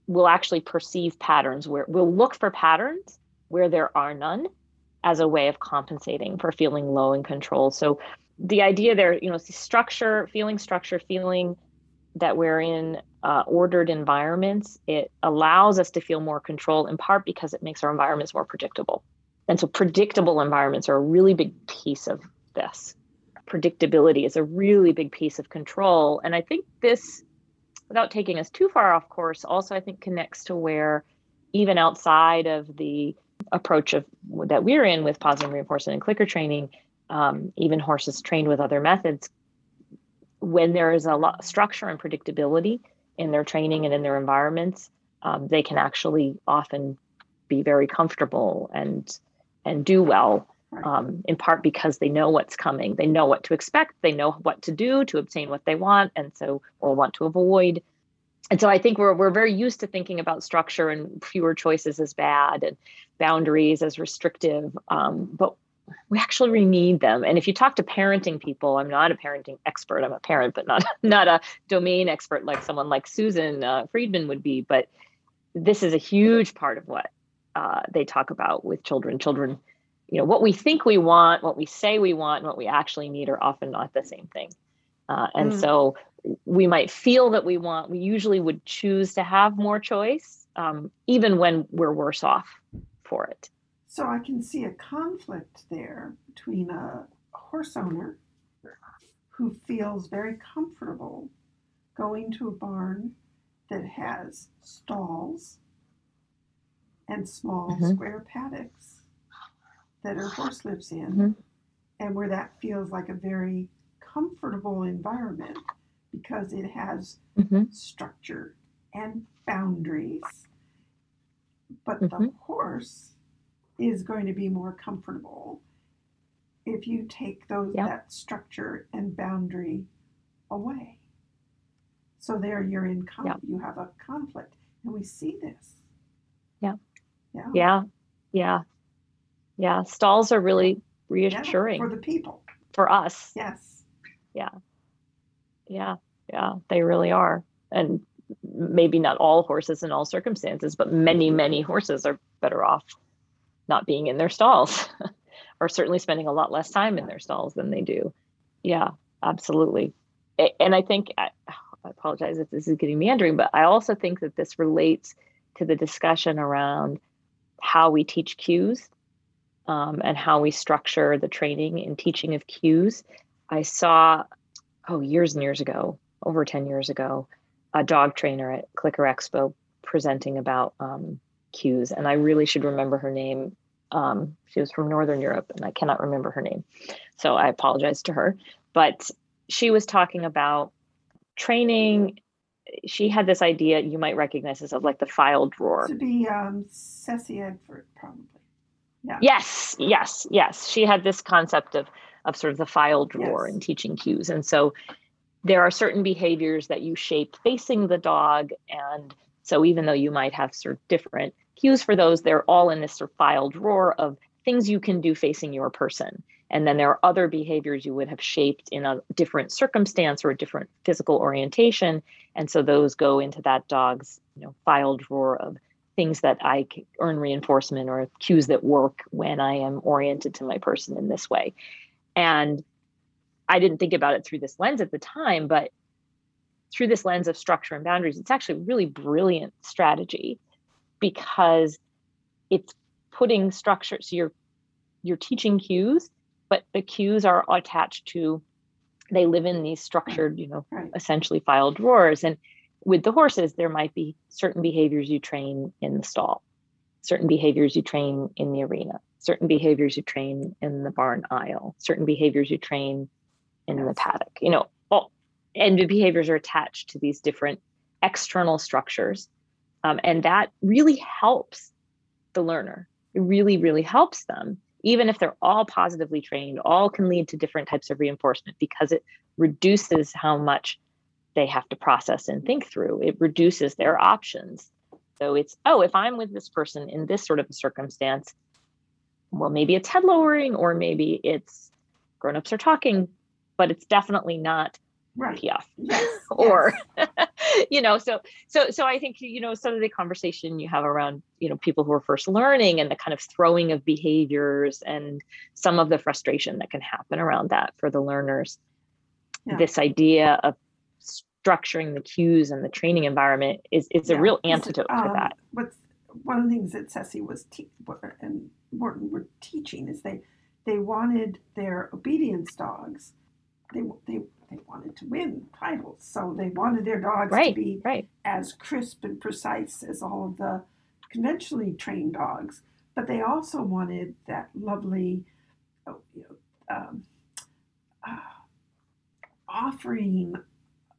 will actually perceive patterns where we'll look for patterns where there are none as a way of compensating for feeling low in control so the idea there, you know, structure, feeling structure, feeling that we're in uh, ordered environments, it allows us to feel more control in part because it makes our environments more predictable. And so predictable environments are a really big piece of this. Predictability is a really big piece of control. And I think this, without taking us too far off course, also I think connects to where even outside of the approach of that we're in with positive reinforcement and clicker training, um, even horses trained with other methods, when there is a lot of structure and predictability in their training and in their environments, um, they can actually often be very comfortable and and do well. Um, in part because they know what's coming, they know what to expect, they know what to do to obtain what they want, and so or want to avoid. And so I think we're we're very used to thinking about structure and fewer choices as bad and boundaries as restrictive. Um, but we actually need them. And if you talk to parenting people, I'm not a parenting expert. I'm a parent, but not not a domain expert like someone like Susan uh, Friedman would be. But this is a huge part of what uh, they talk about with children. Children, you know, what we think we want, what we say we want, and what we actually need are often not the same thing. Uh, and mm. so we might feel that we want. We usually would choose to have more choice, um, even when we're worse off for it. So I can see a conflict there between a horse owner who feels very comfortable going to a barn that has stalls and small mm-hmm. square paddocks that her horse lives in, mm-hmm. and where that feels like a very comfortable environment because it has mm-hmm. structure and boundaries. But the mm-hmm. horse is going to be more comfortable if you take those yep. that structure and boundary away. So there you're in con- yep. you have a conflict and we see this. Yeah. Yeah. Yeah. Yeah. Yeah. Stalls are really reassuring yeah, for the people. For us. Yes. Yeah. Yeah. Yeah. They really are. And maybe not all horses in all circumstances, but many, many horses are better off not being in their stalls or certainly spending a lot less time in their stalls than they do. Yeah, absolutely. And I think, I, apologize if this is getting meandering, but I also think that this relates to the discussion around how we teach cues um, and how we structure the training and teaching of cues. I saw, oh, years and years ago, over 10 years ago, a dog trainer at Clicker Expo presenting about um, cues, and I really should remember her name. Um, she was from Northern Europe, and I cannot remember her name, so I apologize to her. But she was talking about training. She had this idea you might recognize this of like the file drawer. To be um, Ceci Edford, probably. Yeah. Yes, yes, yes. She had this concept of of sort of the file drawer yes. and teaching cues, and so there are certain behaviors that you shape facing the dog and so even though you might have sort of different cues for those, they're all in this sort of file drawer of things you can do facing your person. And then there are other behaviors you would have shaped in a different circumstance or a different physical orientation. And so those go into that dog's you know, file drawer of things that I earn reinforcement or cues that work when I am oriented to my person in this way. And I didn't think about it through this lens at the time, but through this lens of structure and boundaries, it's actually a really brilliant strategy because it's putting structure so you're you're teaching cues but the cues are attached to they live in these structured you know essentially file drawers and with the horses there might be certain behaviors you train in the stall certain behaviors you train in the arena, certain behaviors you train in the barn aisle, certain behaviors you train in the paddock. You know, all and the behaviors are attached to these different external structures. Um, and that really helps the learner. It really, really helps them, even if they're all positively trained, all can lead to different types of reinforcement because it reduces how much they have to process and think through. It reduces their options. So it's, oh, if I'm with this person in this sort of a circumstance, well, maybe it's head lowering or maybe it's grown-ups are talking, but it's definitely not right. PF yes. or yes. you know so so so I think you know some of the conversation you have around you know people who are first learning and the kind of throwing of behaviors and some of the frustration that can happen around that for the learners yeah. this idea of structuring the cues and the training environment is is yeah. a real antidote um, to that what's one of the things that Ceci was te- and Morten were teaching is they they wanted their obedience dogs they they they wanted to win titles, so they wanted their dogs right, to be right. as crisp and precise as all of the conventionally trained dogs. But they also wanted that lovely, oh, you know, um, uh, offering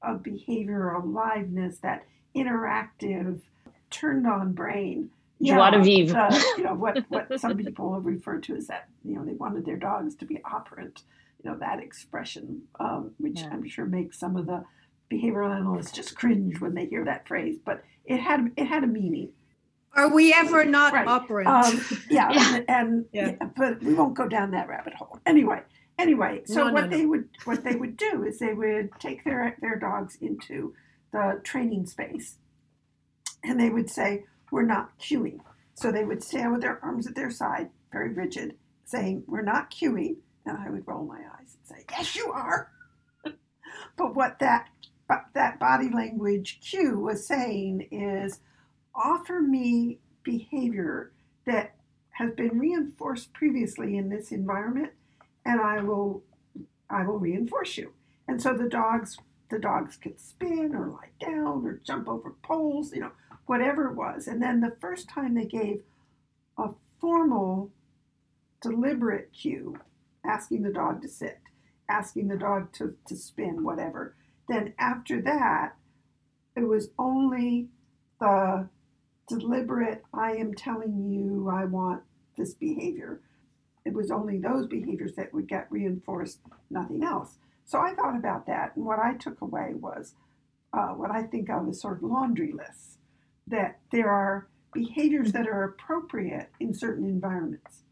of behavioral aliveness, that interactive, turned on brain. Joie de vivre. you know what what some people refer to as that. You know, they wanted their dogs to be operant you know that expression, um, which yeah. I'm sure makes some of the behavioral analysts just cringe when they hear that phrase. But it had it had a meaning. Are we ever not right. operant? Um, yeah, yeah, and, and yeah. yeah. but we won't go down that rabbit hole. Anyway, anyway, so no, what no, they would what they would do is they would take their their dogs into the training space, and they would say, "We're not cueing." So they would stand with their arms at their side, very rigid, saying, "We're not cueing." And I would roll my eyes and say, Yes, you are. but what that but that body language cue was saying is offer me behavior that has been reinforced previously in this environment and I will I will reinforce you. And so the dogs the dogs could spin or lie down or jump over poles, you know, whatever it was. And then the first time they gave a formal deliberate cue asking the dog to sit, asking the dog to, to spin, whatever. Then after that, it was only the deliberate, I am telling you I want this behavior. It was only those behaviors that would get reinforced, nothing else. So I thought about that, and what I took away was uh, what I think of as sort of laundry lists that there are behaviors that are appropriate in certain environments.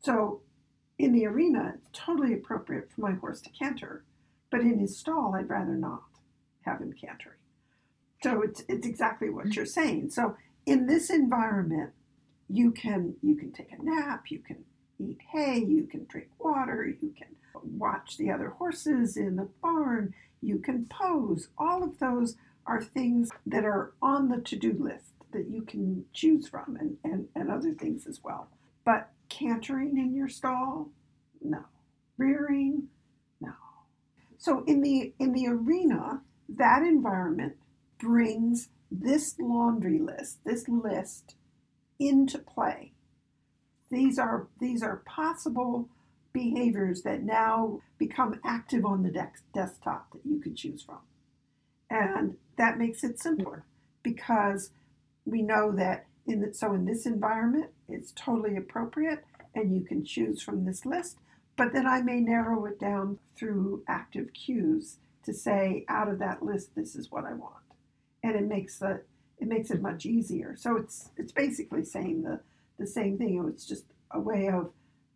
So in the arena, it's totally appropriate for my horse to canter, but in his stall, I'd rather not have him cantering. So it's it's exactly what you're saying. So in this environment, you can you can take a nap, you can eat hay, you can drink water, you can watch the other horses in the barn, you can pose. All of those are things that are on the to-do list that you can choose from and, and, and other things as well. But Cantering in your stall? No. Rearing? No. So in the in the arena, that environment brings this laundry list, this list into play. These are these are possible behaviors that now become active on the de- desktop that you can choose from. And that makes it simpler because we know that in the, so in this environment, it's totally appropriate and you can choose from this list. But then I may narrow it down through active cues to say out of that list, this is what I want. And it makes the it makes it much easier. So it's it's basically saying the the same thing. It's just a way of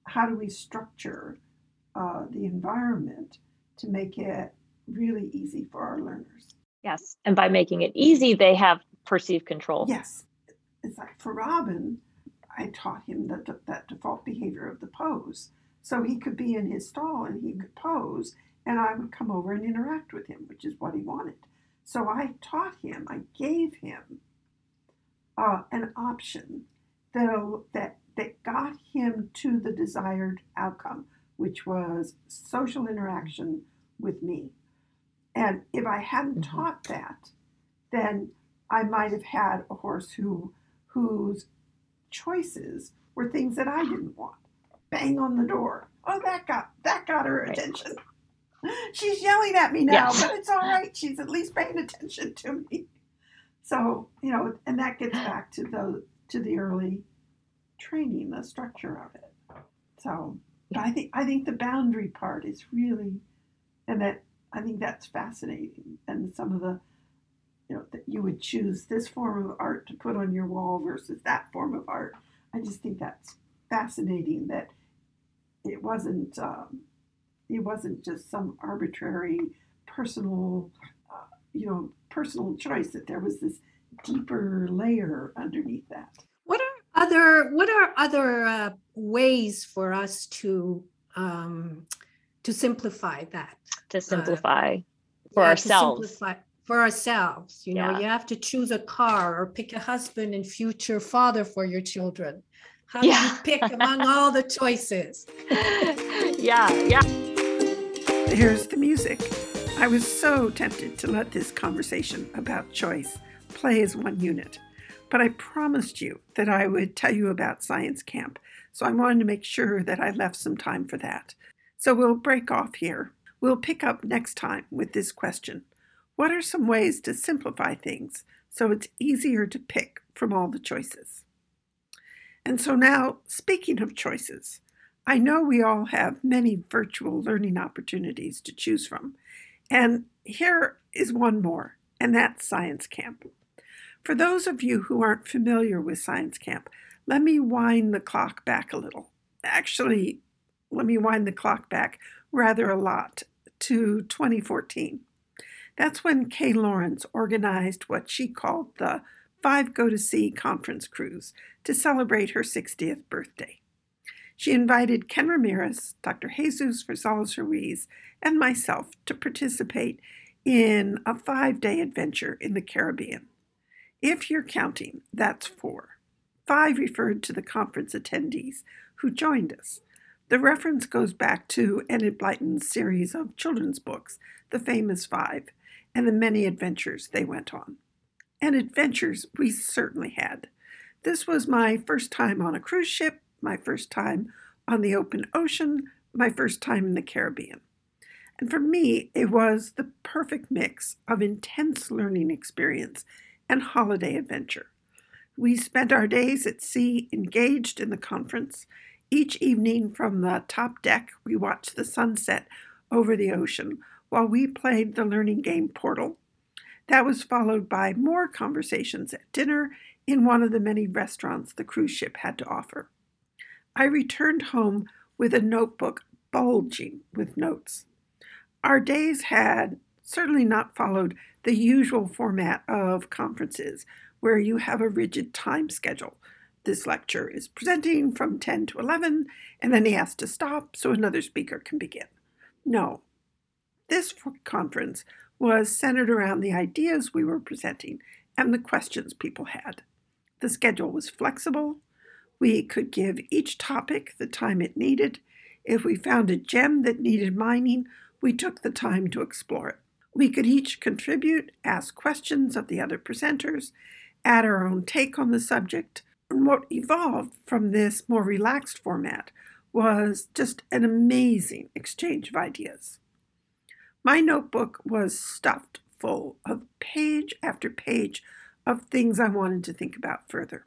how do we structure uh, the environment to make it really easy for our learners. Yes, and by making it easy, they have perceived control. Yes, it's like for Robin, I taught him that that default behavior of the pose. So he could be in his stall and he could pose, and I would come over and interact with him, which is what he wanted. So I taught him, I gave him uh, an option that, that, that got him to the desired outcome, which was social interaction with me. And if I hadn't mm-hmm. taught that, then I might have had a horse who whose choices were things that I didn't want. Bang on the door. Oh, that got that got her Right. attention. She's yelling at me now, Yes. but it's all right. She's at least paying attention to me. So you know, and that gets back to the to the early training, the structure of it. So, but I think I think the boundary part is really, and that I think that's fascinating. And some of the, you know, that you would choose this form of art to put on your wall versus that form of art. I just think that's fascinating. That it wasn't, um, it wasn't just some arbitrary personal, uh, you know, personal choice. That there was this deeper layer underneath that. What are other what are other uh, ways for us to um, to simplify that to simplify for Yeah, ourselves. simplify- for ourselves? You know, Yeah. you have to choose a car or pick a husband and future father for your children. How Yeah. do you pick among all the choices? yeah, yeah. Here's the music. I was so tempted to let this conversation about choice play as one unit, but I promised you that I would tell you about Science Camp, so I wanted to make sure that I left some time for that. So we'll break off here. We'll pick up next time with this question What are some ways to simplify things so it's easier to pick from all the choices? And so now, speaking of choices, I know we all have many virtual learning opportunities to choose from, and here is one more, and that's Science Camp. For those of you who aren't familiar with Science Camp, let me wind the clock back a little. Actually, let me wind the clock back rather a lot to 2014. That's when Kay Laurence organized what she called the Five Go to Sea Conference Cruise to celebrate her 60th birthday. She invited Ken Ramirez, Dr. Jesus Rosales Ruiz, and myself to participate in a five day adventure in the Caribbean. If you're counting, that's four. Five referred to the conference attendees who joined us. The reference goes back to Enid Blyton's series of children's books, The Famous Five, and the many adventures they went on. And adventures we certainly had. This was my first time on a cruise ship, my first time on the open ocean, my first time in the Caribbean. And for me, it was the perfect mix of intense learning experience and holiday adventure. We spent our days at sea engaged in the conference. Each evening from the top deck, we watched the sunset over the ocean while we played the learning game Portal. That was followed by more conversations at dinner in one of the many restaurants the cruise ship had to offer. I returned home with a notebook bulging with notes. Our days had certainly not followed the usual format of conferences where you have a rigid time schedule. This lecture is presenting from 10 to 11, and then he has to stop so another speaker can begin. No. This conference was centered around the ideas we were presenting and the questions people had. The schedule was flexible. We could give each topic the time it needed. If we found a gem that needed mining, we took the time to explore it. We could each contribute, ask questions of the other presenters, add our own take on the subject. And what evolved from this more relaxed format was just an amazing exchange of ideas. My notebook was stuffed full of page after page of things I wanted to think about further.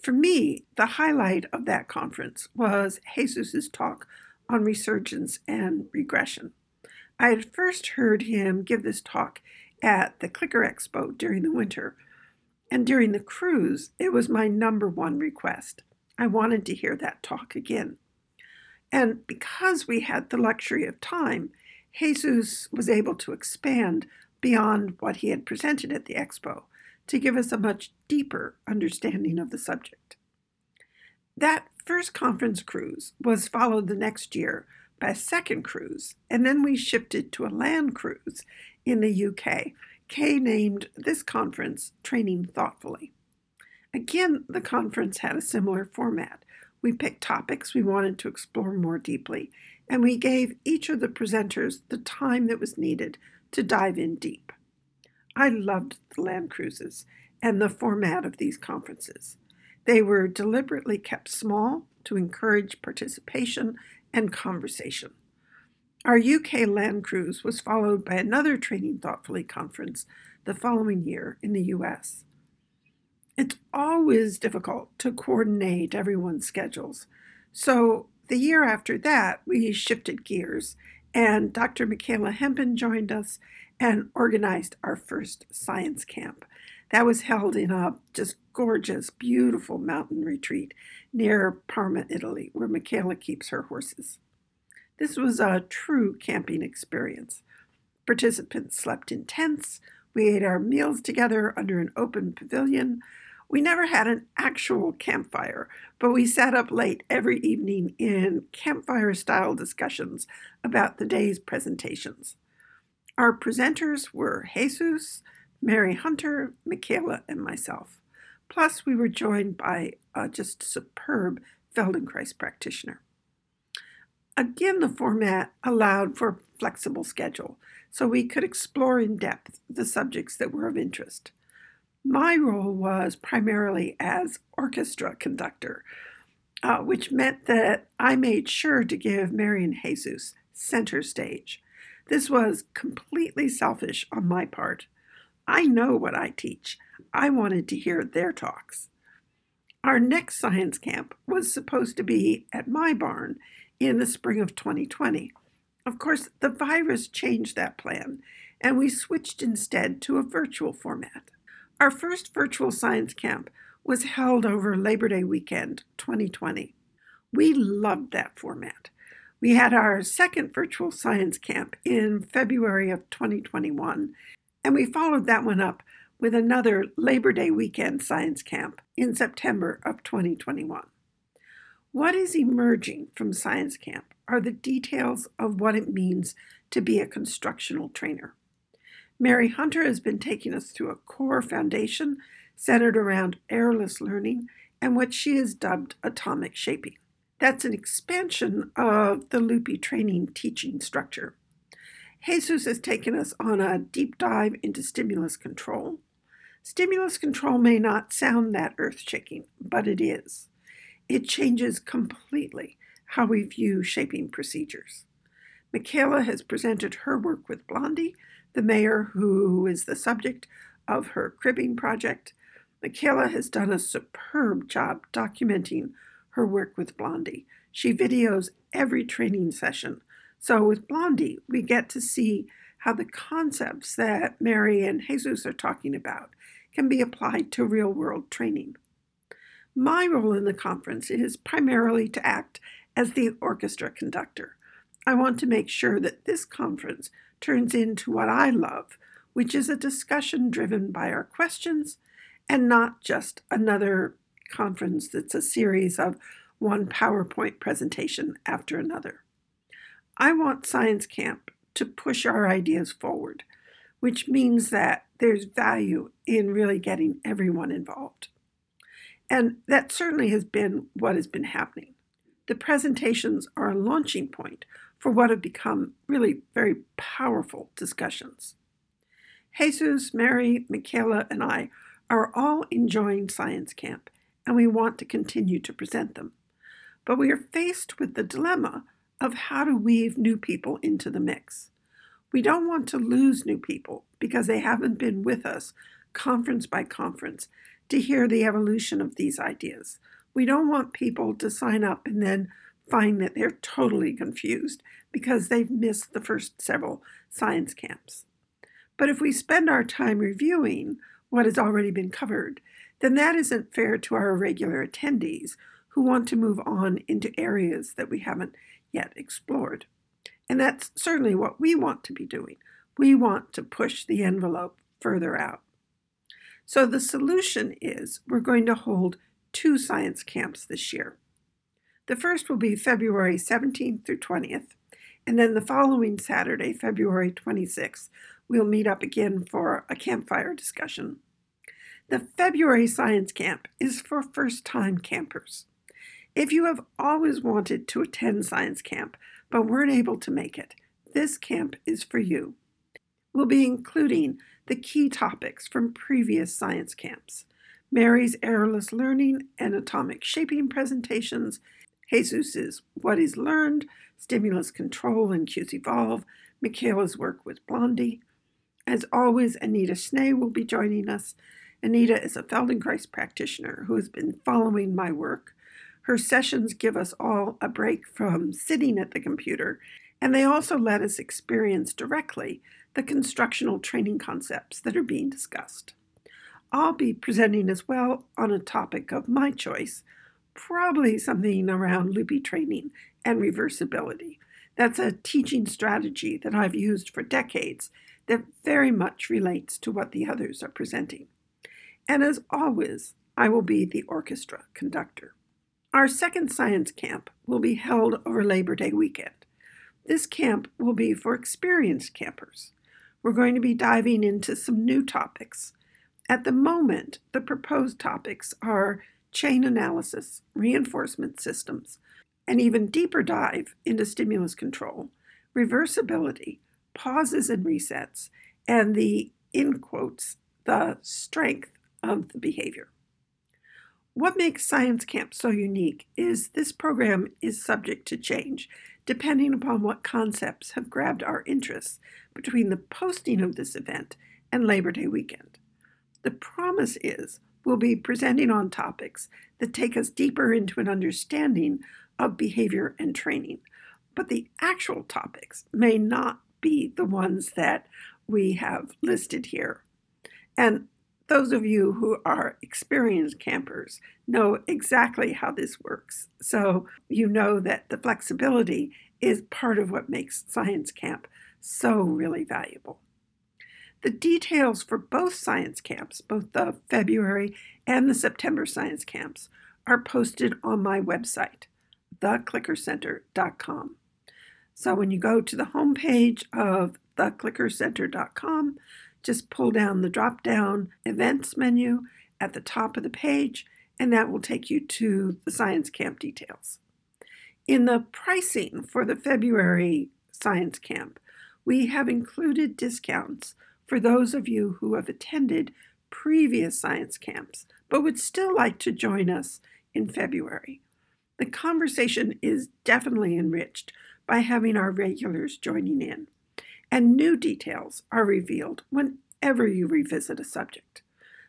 For me, the highlight of that conference was Jesus's talk on resurgence and regression. I had first heard him give this talk at the Clicker Expo during the winter, and during the cruise, it was my number one request. I wanted to hear that talk again. And because we had the luxury of time, Jesus was able to expand beyond what he had presented at the expo to give us a much deeper understanding of the subject. That first conference cruise was followed the next year by a second cruise, and then we shifted to a land cruise in the UK. Kay named this conference Training Thoughtfully. Again, the conference had a similar format. We picked topics we wanted to explore more deeply, and we gave each of the presenters the time that was needed to dive in deep. I loved the land cruises and the format of these conferences. They were deliberately kept small to encourage participation and conversation. Our UK land cruise was followed by another Training Thoughtfully conference the following year in the US. It's always difficult to coordinate everyone's schedules, so the year after that, we shifted gears, and Dr. Michaela Hempen joined us and organized our first science camp. That was held in a just gorgeous, beautiful mountain retreat near Parma, Italy, where Michaela keeps her horses. This was a true camping experience. Participants slept in tents. We ate our meals together under an open pavilion. We never had an actual campfire, but we sat up late every evening in campfire style discussions about the day's presentations. Our presenters were Jesus, Mary Hunter, Michaela, and myself. Plus, we were joined by a just superb Feldenkrais practitioner. Again, the format allowed for flexible schedule, so we could explore in depth the subjects that were of interest. My role was primarily as orchestra conductor, uh, which meant that I made sure to give Mary and Jesus center stage. This was completely selfish on my part. I know what I teach. I wanted to hear their talks. Our next science camp was supposed to be at my barn in the spring of 2020. Of course, the virus changed that plan, and we switched instead to a virtual format. Our first virtual science camp was held over Labor Day weekend 2020. We loved that format. We had our second virtual science camp in February of 2021, and we followed that one up with another Labor Day weekend science camp in September of 2021. What is emerging from science camp are the details of what it means to be a constructional trainer. Mary Hunter has been taking us through a core foundation centered around errorless learning and what she has dubbed atomic shaping. That's an expansion of the Loopy training teaching structure. Jesus has taken us on a deep dive into stimulus control. Stimulus control may not sound that earth shaking, but it is. It changes completely how we view shaping procedures. Michaela has presented her work with Blondie the mare, who is the subject of her cribbing project. Michaela has done a superb job documenting her work with Blondie. She videos every training session. So with Blondie, we get to see how the concepts that Mary and Jesus are talking about can be applied to real world training. My role in the conference is primarily to act as the orchestra conductor. I want to make sure that this conference turns into what I love, which is a discussion driven by our questions and not just another conference that's a series of one PowerPoint presentation after another. I want Science Camp to push our ideas forward, which means that there's value in really getting everyone involved. And that certainly has been what has been happening. The presentations are a launching point for what have become really very powerful discussions. Jesus, Mary, Michaela, and I are all enjoying Science Camp, and we want to continue to present them. But we are faced with the dilemma of how to weave new people into the mix. We don't want to lose new people because they haven't been with us conference by conference to hear the evolution of these ideas. We don't want people to sign up and then find that they're totally confused because they've missed the first several science camps. But if we spend our time reviewing what has already been covered, then that isn't fair to our regular attendees who want to move on into areas that we haven't yet explored. And that's certainly what we want to be doing. We want to push the envelope further out. So the solution is we're going to hold two science camps this year. The first will be February 17th through 20th, and then the following Saturday, February 26th, we'll meet up again for a campfire discussion. The February Science Camp is for first time campers. If you have always wanted to attend Science Camp but weren't able to make it, this camp is for you. We'll be including the key topics from previous science camps Mary's errorless learning and atomic shaping presentations, Jesus's What is Learned, Stimulus Control and Cues Evolve, Michaela's work with Blondie. As always, Anita Snee will be joining us. Anita is a Feldenkrais practitioner who has been following my work. Her sessions give us all a break from sitting at the computer, and they also let us experience directly the constructional training concepts that are being discussed. I'll be presenting as well on a topic of my choice, probably something around loopy training and reversibility. That's a teaching strategy that I've used for decades that very much relates to what the others are presenting. And as always, I will be the orchestra conductor. Our second science camp will be held over Labor Day weekend. This camp will be for experienced campers. We're going to be diving into some new topics. At the moment, the proposed topics are chain analysis, reinforcement systems, an even deeper dive into stimulus control, reversibility, pauses and resets, and the, in quotes, the strength of the behavior. What makes Science Camp so unique is this program is subject to change depending upon what concepts have grabbed our interests between the posting of this event and Labor Day weekend. The promise is we'll be presenting on topics that take us deeper into an understanding of behavior and training. But the actual topics may not be the ones that we have listed here. And those of you who are experienced campers know exactly how this works. So you know that the flexibility is part of what makes Science Camp so really valuable. The details for both science camps, both the February and the September science camps, are posted on my website, theclickercenter.com. So when you go to the homepage of theclickercenter.com, just pull down the drop down events menu at the top of the page, and that will take you to the science camp details. In the pricing for the February science camp, we have included discounts for those of you who have attended previous science camps but would still like to join us in February. The conversation is definitely enriched by having our regulars joining in, and new details are revealed whenever you revisit a subject.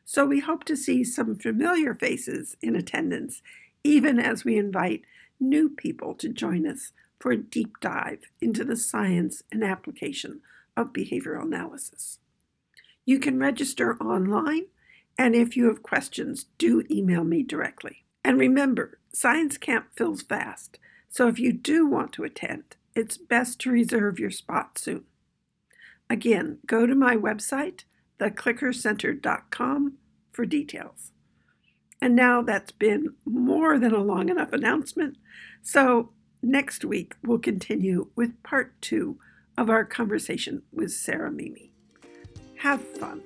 So we hope to see some familiar faces in attendance, even as we invite new people to join us for a deep dive into the science and application of behavioral analysis. You can register online, and if you have questions, do email me directly. And remember, Science Camp fills fast, so if you do want to attend, it's best to reserve your spot soon. Again, go to my website, theclickercenter.com, for details. And now that's been more than a long enough announcement, so next week we'll continue with part two of our conversation with Sarah Mimi. Have fun.